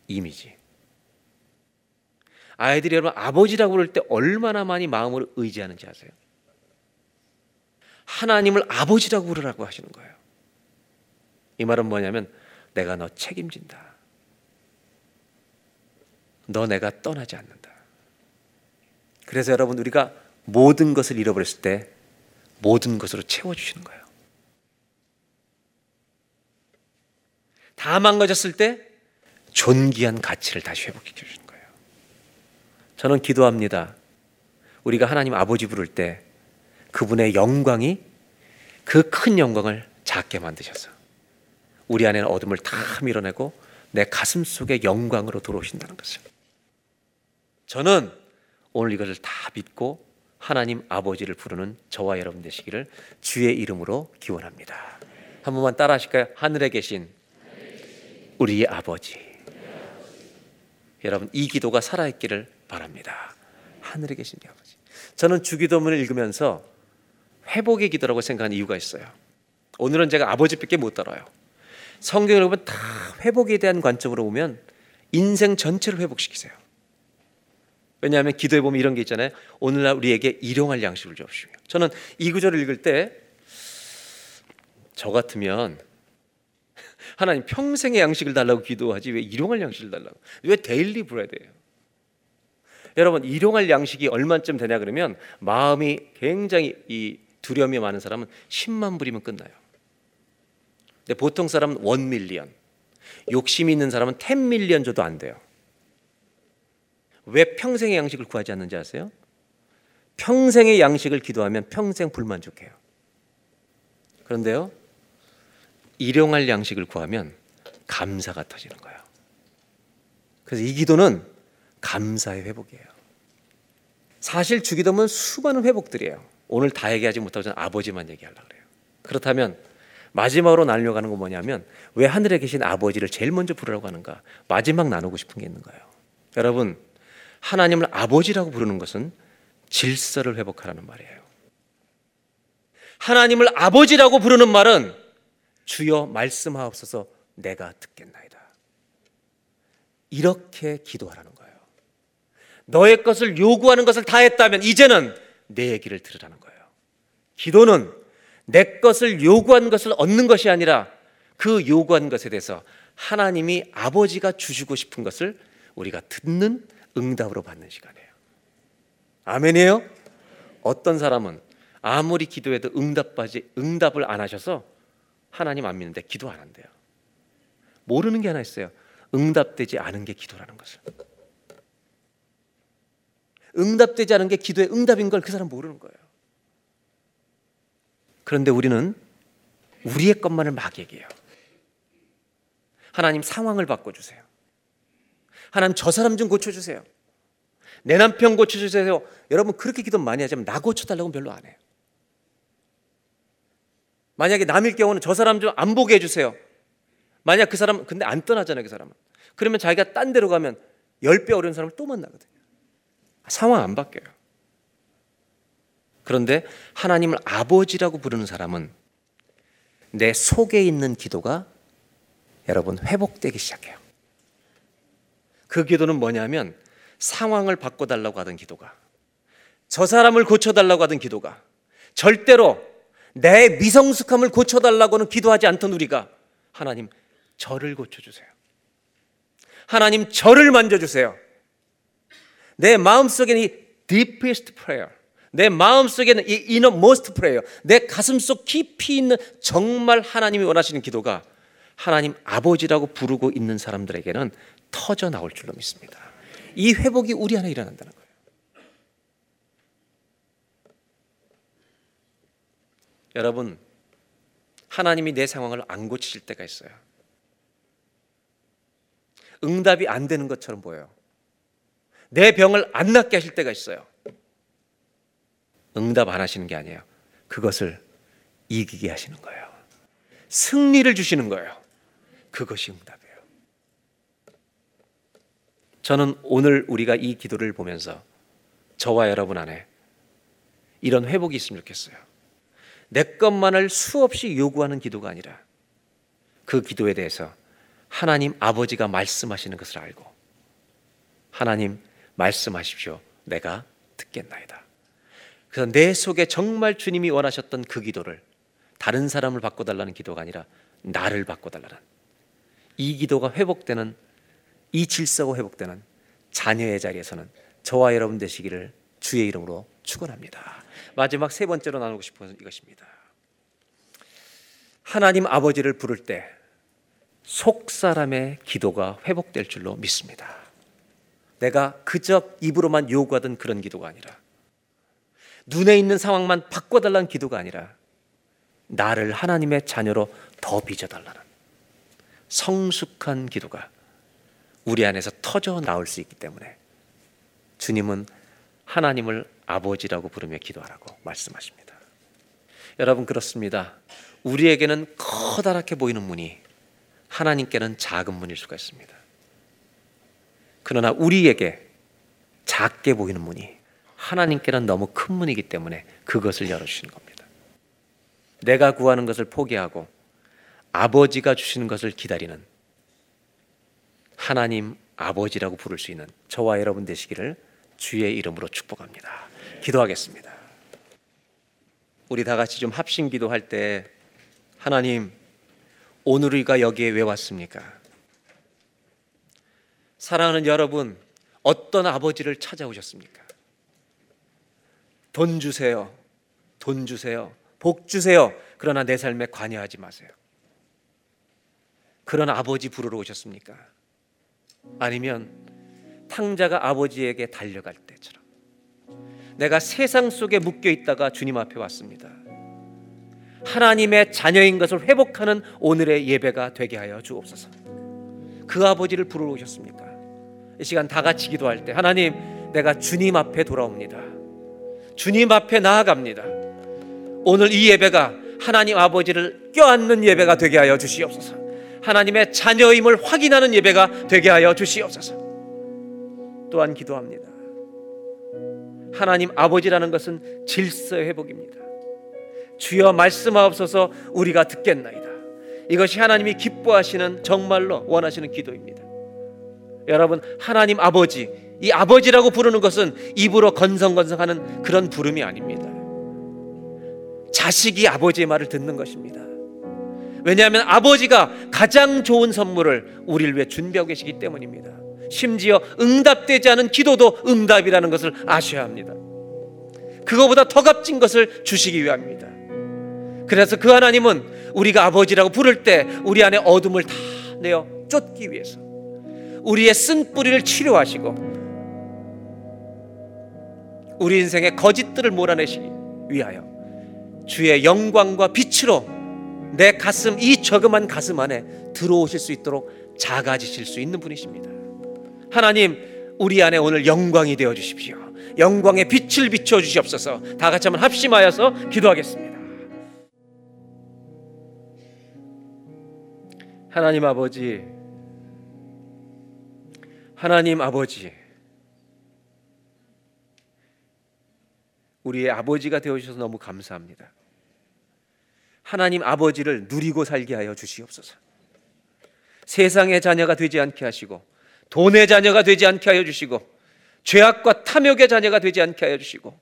이미지. 아이들이 여러분 아버지라고 그럴 때 얼마나 많이 마음으로 의지하는지 아세요? 하나님을 아버지라고 부르라고 하시는 거예요. 이 말은 뭐냐면 내가 너 책임진다. 너 내가 떠나지 않는다. 그래서 여러분 우리가 모든 것을 잃어버렸을 때 모든 것으로 채워주시는 거예요. 다 망가졌을 때 존귀한 가치를 다시 회복시켜 주는 거예요. 저는 기도합니다. 우리가 하나님 아버지 부를 때 그분의 영광이 그 큰 영광을 작게 만드셔서 우리 안에는 어둠을 다 밀어내고 내 가슴 속에 영광으로 들어오신다는 것을. 저는 오늘 이것을 다 믿고 하나님 아버지를 부르는 저와 여러분 되시기를 주의 이름으로 기원합니다. 한 번만 따라 하실까요? 하늘에 계신 우리의 아버지. 여러분 이 기도가 살아 있기를 바랍니다. 하늘에 계신 아버지. 저는 주기도문을 읽으면서 회복의 기도라고 생각하는 이유가 있어요. 오늘은 제가 아버지밖에 못 다뤄요. 성경을 보면 다 회복에 대한 관점으로 보면 인생 전체를 회복시키세요. 왜냐하면 기도해 보면 이런 게 있잖아요. 오늘날 우리에게 일용할 양식을 주옵시며. 저는 이 구절을 읽을 때 저 같으면 (laughs) 하나님 평생의 양식을 달라고 기도하지 왜 일용할 양식을 달라고? 왜 daily bread예요? 여러분 일용할 양식이 얼마쯤 되냐 그러면 마음이 굉장히 이 두려움이 많은 사람은 10만 불이면 끝나요. 근데 보통 사람은 1 밀리언, 욕심이 있는 사람은 10 밀리언 줘도 안 돼요. 왜 평생의 양식을 구하지 않는지 아세요? 평생의 양식을 기도하면 평생 불만족해요. 그런데요, 일용할 양식을 구하면 감사가 터지는 거예요. 그래서 이 기도는 감사의 회복이에요. 사실 주기도문 수많은 회복들이에요. 오늘 다 얘기하지 못하고 저는 아버지만 얘기하려고 그래요. 그렇다면 마지막으로 나누려고 하는 건 뭐냐면 왜 하늘에 계신 아버지를 제일 먼저 부르라고 하는가? 마지막 나누고 싶은 게 있는 거예요. 여러분, 하나님을 아버지라고 부르는 것은 질서를 회복하라는 말이에요. 하나님을 아버지라고 부르는 말은 주여 말씀하옵소서 내가 듣겠나이다. 이렇게 기도하라는 거예요. 너의 것을 요구하는 것을 다 했다면 이제는 내 얘기를 들으라는 거예요. 기도는 내 것을 요구한 것을 얻는 것이 아니라 그 요구한 것에 대해서 하나님이 아버지가 주시고 싶은 것을 우리가 듣는 응답으로 받는 시간이에요. 아멘이에요? 어떤 사람은 아무리 기도해도 응답받지 응답을 안 하셔서 하나님 안 믿는데 기도 안 한대요. 모르는 게 하나 있어요. 응답되지 않은 게 기도라는 것을. 응답되지 않은 게 기도의 응답인 걸 그 사람 모르는 거예요. 그런데 우리는 우리의 것만을 막 얘기해요. 하나님 상황을 바꿔 주세요. 하나님 저 사람 좀 고쳐주세요. 내 남편 고쳐주세요. 여러분 그렇게 기도 많이 하지만 나 고쳐달라고 별로 안 해요. 만약에 남일 경우는 저 사람 좀 안 보게 해주세요. 만약 그 사람 근데 안 떠나잖아요 그 사람은. 그러면 자기가 딴 데로 가면 10배 어려운 사람을 또 만나거든요. 상황 안 바뀌어요. 그런데 하나님을 아버지라고 부르는 사람은 내 속에 있는 기도가 여러분 회복되기 시작해요. 그 기도는 뭐냐면 상황을 바꿔달라고 하던 기도가 저 사람을 고쳐달라고 하던 기도가 절대로 내 미성숙함을 고쳐달라고는 기도하지 않던 우리가 하나님 저를 고쳐주세요. 하나님 저를 만져주세요. 내 마음속에는 이 deepest prayer, 내 마음속에는 이 innermost prayer, 내 가슴속 깊이 있는 정말 하나님이 원하시는 기도가 하나님 아버지라고 부르고 있는 사람들에게는 터져 나올 줄로 믿습니다. 이 회복이 우리 안에 일어난다는 거예요. 여러분, 하나님이 내 상황을 안 고치실 때가 있어요. 응답이 안 되는 것처럼 보여요. 내 병을 안 낫게 하실 때가 있어요. 응답 안 하시는 게 아니에요. 그것을 이기게 하시는 거예요. 승리를 주시는 거예요. 그것이 응답이에요. 저는 오늘 우리가 이 기도를 보면서 저와 여러분 안에 이런 회복이 있으면 좋겠어요. 내 것만을 수없이 요구하는 기도가 아니라 그 기도에 대해서 하나님 아버지가 말씀하시는 것을 알고 하나님 말씀하십시오. 내가 듣겠나이다. 그래서 내 속에 정말 주님이 원하셨던 그 기도를 다른 사람을 바꿔달라는 기도가 아니라 나를 바꿔달라는 이 기도가 회복되는 이 질서가 회복되는 자녀의 자리에서는 저와 여러분 되시기를 주의 이름으로 축원합니다. 마지막 세 번째로 나누고 싶은 이것입니다. 하나님 아버지를 부를 때 속 사람의 기도가 회복될 줄로 믿습니다. 내가 그저 입으로만 요구하던 그런 기도가 아니라 눈에 있는 상황만 바꿔달라는 기도가 아니라 나를 하나님의 자녀로 더 빚어달라는 성숙한 기도가 우리 안에서 터져 나올 수 있기 때문에 주님은 하나님을 아버지라고 부르며 기도하라고 말씀하십니다. 여러분 그렇습니다. 우리에게는 커다랗게 보이는 문이 하나님께는 작은 문일 수가 있습니다. 그러나 우리에게 작게 보이는 문이 하나님께는 너무 큰 문이기 때문에 그것을 열어주시는 겁니다. 내가 구하는 것을 포기하고 아버지가 주시는 것을 기다리는 하나님 아버지라고 부를 수 있는 저와 여러분 되시기를 주의 이름으로 축복합니다. 기도하겠습니다. 우리 다 같이 좀 합심 기도할 때 하나님 오늘 우리가 여기에 왜 왔습니까? 사랑하는 여러분 어떤 아버지를 찾아오셨습니까? 돈 주세요. 돈 주세요. 복 주세요. 그러나 내 삶에 관여하지 마세요. 그런 아버지 부르러 오셨습니까? 아니면 탕자가 아버지에게 달려갈 때처럼 내가 세상 속에 묶여 있다가 주님 앞에 왔습니다. 하나님의 자녀인 것을 회복하는 오늘의 예배가 되게 하여 주옵소서. 그 아버지를 부르러 오셨습니까? 이 시간 다 같이 기도할 때 하나님 내가 주님 앞에 돌아옵니다. 주님 앞에 나아갑니다. 오늘 이 예배가 하나님 아버지를 껴안는 예배가 되게 하여 주시옵소서. 하나님의 자녀임을 확인하는 예배가 되게 하여 주시옵소서. 또한 기도합니다. 하나님 아버지라는 것은 질서의 회복입니다. 주여 말씀하옵소서 우리가 듣겠나이다. 이것이 하나님이 기뻐하시는 정말로 원하시는 기도입니다. 여러분 하나님 아버지 이 아버지라고 부르는 것은 입으로 건성건성하는 그런 부름이 아닙니다. 자식이 아버지의 말을 듣는 것입니다. 왜냐하면 아버지가 가장 좋은 선물을 우리를 위해 준비하고 계시기 때문입니다. 심지어 응답되지 않은 기도도 응답이라는 것을 아셔야 합니다. 그거보다 더 값진 것을 주시기 위함입니다. 그래서 그 하나님은 우리가 아버지라고 부를 때 우리 안에 어둠을 다 내어 쫓기 위해서 우리의 쓴 뿌리를 치료하시고 우리 인생의 거짓들을 몰아내시기 위하여 주의 영광과 빛으로 내 가슴 이 저금한 가슴 안에 들어오실 수 있도록 작아지실 수 있는 분이십니다. 하나님 우리 안에 오늘 영광이 되어 주십시오. 영광의 빛을 비춰 주시옵소서. 다 같이 한번 합심하여서 기도하겠습니다. 하나님 아버지 하나님 아버지 우리의 아버지가 되어 주셔서 너무 감사합니다. 하나님 아버지를 누리고 살게 하여 주시옵소서. 세상의 자녀가 되지 않게 하시고 돈의 자녀가 되지 않게 하여 주시고 죄악과 탐욕의 자녀가 되지 않게 하여 주시고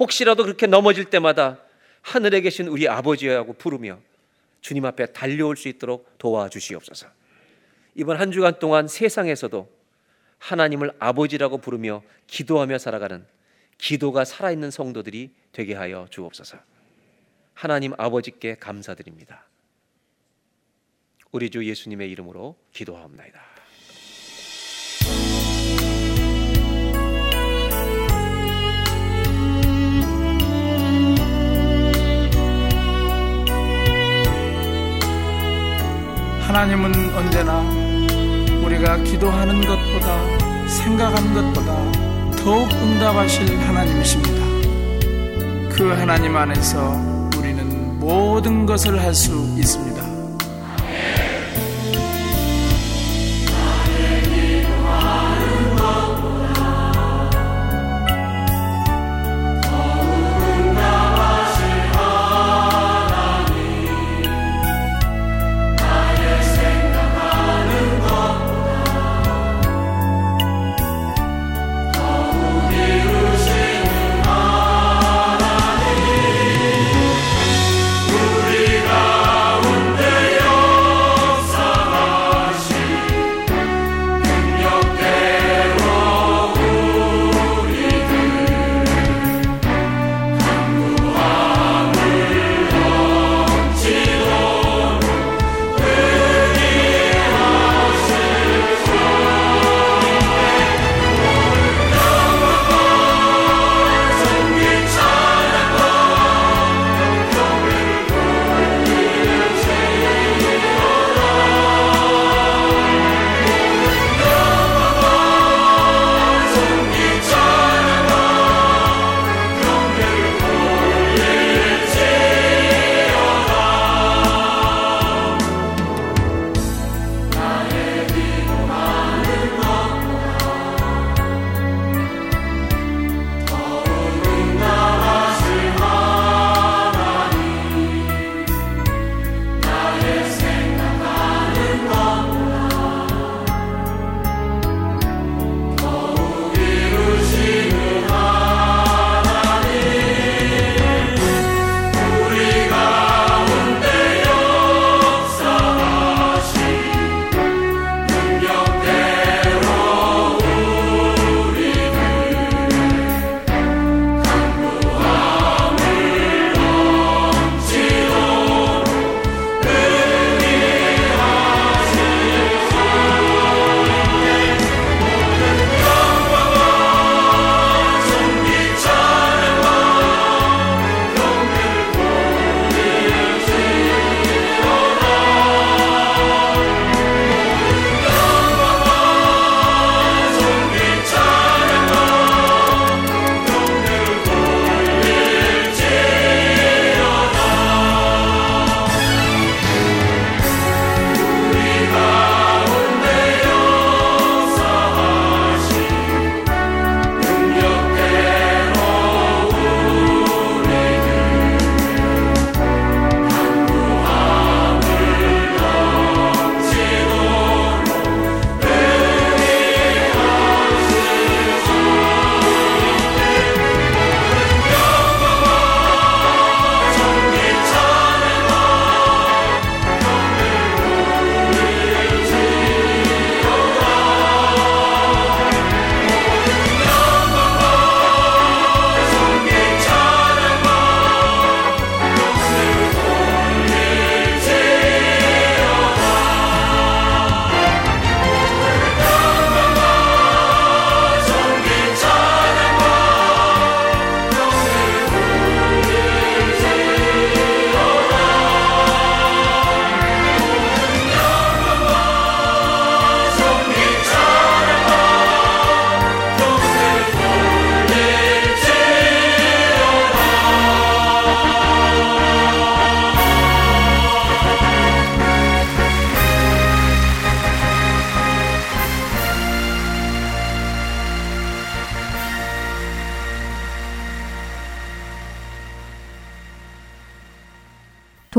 혹시라도 그렇게 넘어질 때마다 하늘에 계신 우리 아버지라고 부르며 주님 앞에 달려올 수 있도록 도와주시옵소서. 이번 한 주간 동안 세상에서도 하나님을 아버지라고 부르며 기도하며 살아가는 기도가 살아있는 성도들이 되게 하여 주옵소서. 하나님 아버지께 감사드립니다. 우리 주 예수님의 이름으로 기도하옵나이다. 하나님은 언제나 우리가 기도하는 것보다 생각하는 것보다 더욱 응답하실 하나님이십니다. 그 하나님 안에서 모든 것을 할 수 있습니다.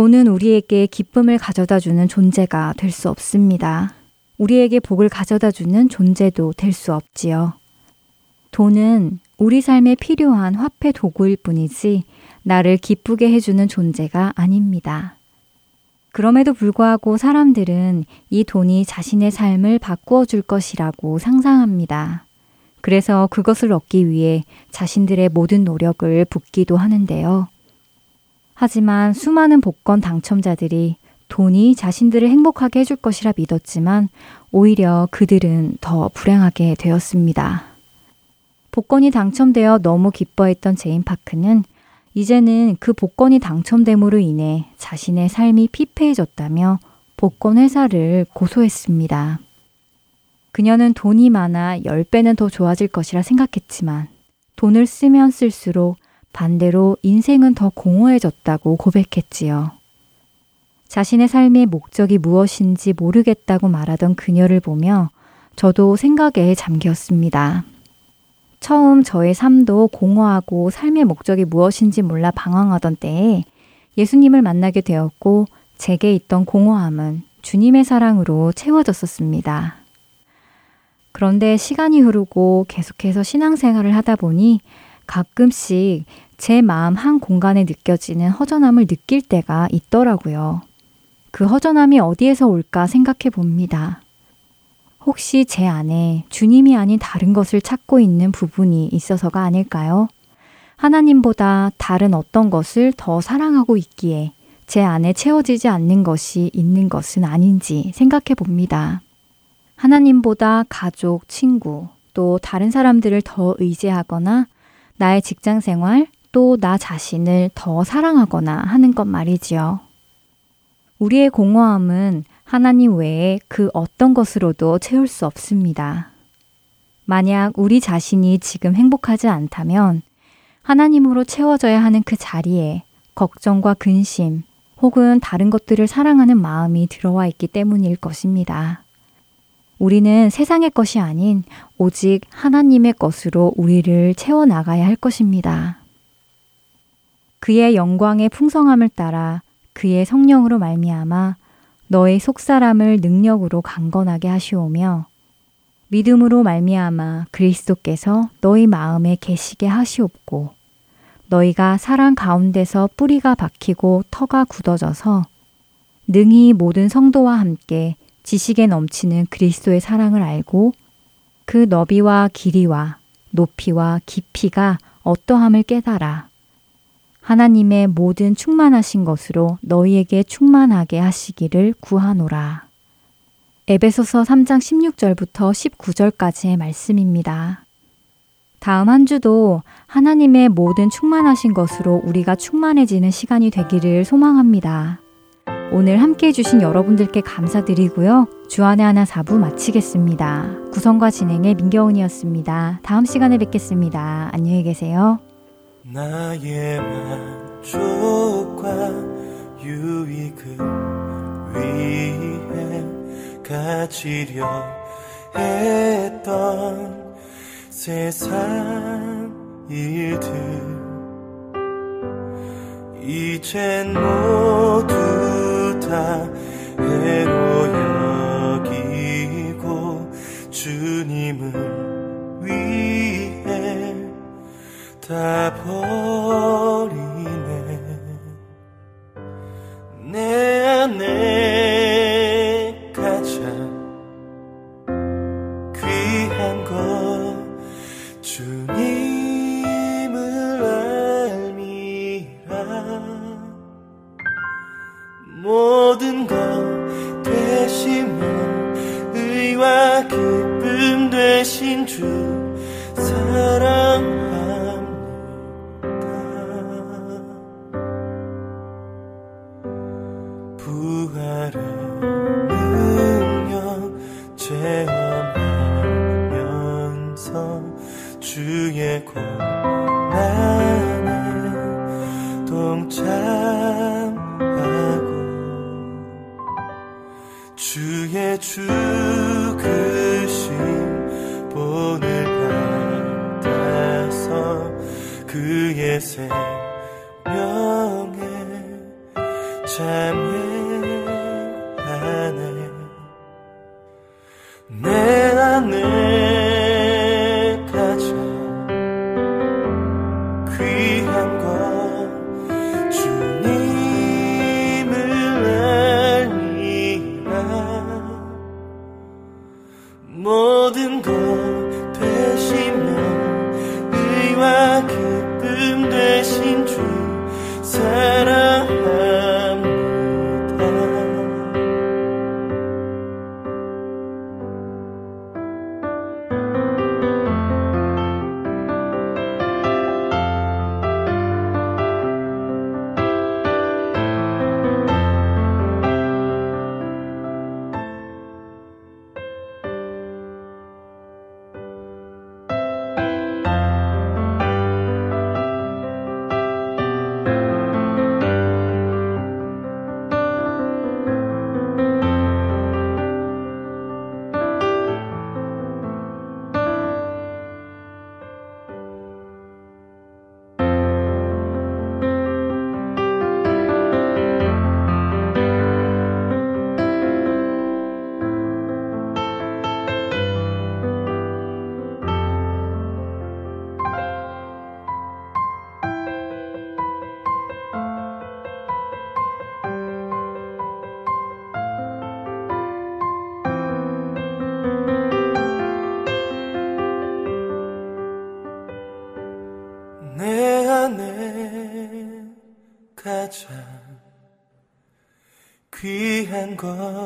돈은 우리에게 기쁨을 가져다 주는 존재가 될 수 없습니다. 우리에게 복을 가져다 주는 존재도 될 수 없지요. 돈은 우리 삶에 필요한 화폐 도구일 뿐이지 나를 기쁘게 해주는 존재가 아닙니다. 그럼에도 불구하고 사람들은 이 돈이 자신의 삶을 바꾸어 줄 것이라고 상상합니다. 그래서 그것을 얻기 위해 자신들의 모든 노력을 붓기도 하는데요. 하지만 수많은 복권 당첨자들이 돈이 자신들을 행복하게 해줄 것이라 믿었지만 오히려 그들은 더 불행하게 되었습니다. 복권이 당첨되어 너무 기뻐했던 제인 파크는 이제는 그 복권이 당첨됨으로 인해 자신의 삶이 피폐해졌다며 복권 회사를 고소했습니다. 그녀는 돈이 많아 10배는 더 좋아질 것이라 생각했지만 돈을 쓰면 쓸수록 반대로 인생은 더 공허해졌다고 고백했지요. 자신의 삶의 목적이 무엇인지 모르겠다고 말하던 그녀를 보며 저도 생각에 잠겼습니다. 처음 저의 삶도 공허하고 삶의 목적이 무엇인지 몰라 방황하던 때에 예수님을 만나게 되었고 제게 있던 공허함은 주님의 사랑으로 채워졌었습니다. 그런데 시간이 흐르고 계속해서 신앙생활을 하다 보니 가끔씩 제 마음 한 공간에 느껴지는 허전함을 느낄 때가 있더라고요. 그 허전함이 어디에서 올까 생각해 봅니다. 혹시 제 안에 주님이 아닌 다른 것을 찾고 있는 부분이 있어서가 아닐까요? 하나님보다 다른 어떤 것을 더 사랑하고 있기에 제 안에 채워지지 않는 것이 있는 것은 아닌지 생각해 봅니다. 하나님보다 가족, 친구, 또 다른 사람들을 더 의지하거나 나의 직장 생활, 또 나 자신을 더 사랑하거나 하는 것 말이지요. 우리의 공허함은 하나님 외에 그 어떤 것으로도 채울 수 없습니다. 만약 우리 자신이 지금 행복하지 않다면 하나님으로 채워져야 하는 그 자리에 걱정과 근심 혹은 다른 것들을 사랑하는 마음이 들어와 있기 때문일 것입니다. 우리는 세상의 것이 아닌 오직 하나님의 것으로 우리를 채워나가야 할 것입니다. 그의 영광의 풍성함을 따라 그의 성령으로 말미암아 너의 속사람을 능력으로 강건하게 하시오며 믿음으로 말미암아 그리스도께서 너희 마음에 계시게 하시옵고 너희가 사랑 가운데서 뿌리가 박히고 터가 굳어져서 능히 모든 성도와 함께 지식에 넘치는 그리스도의 사랑을 알고 그 너비와 길이와 높이와 깊이가 어떠함을 깨달아 하나님의 모든 충만하신 것으로 너희에게 충만하게 하시기를 구하노라. 에베소서 3장 16절부터 19절까지의 말씀입니다. 다음 한 주도 하나님의 모든 충만하신 것으로 우리가 충만해지는 시간이 되기를 소망합니다. 오늘 함께 해주신 여러분들께 감사드리고요. 주안의 하나 사부 마치겠습니다. 구성과 진행의 민경훈이었습니다. 다음 시간에 뵙겠습니다. 안녕히 계세요. 나의 만족과 유익을 위해 가지려 했던 세상 일들 이젠 모두 다 해로 여기고 주님을 위해 다 버 사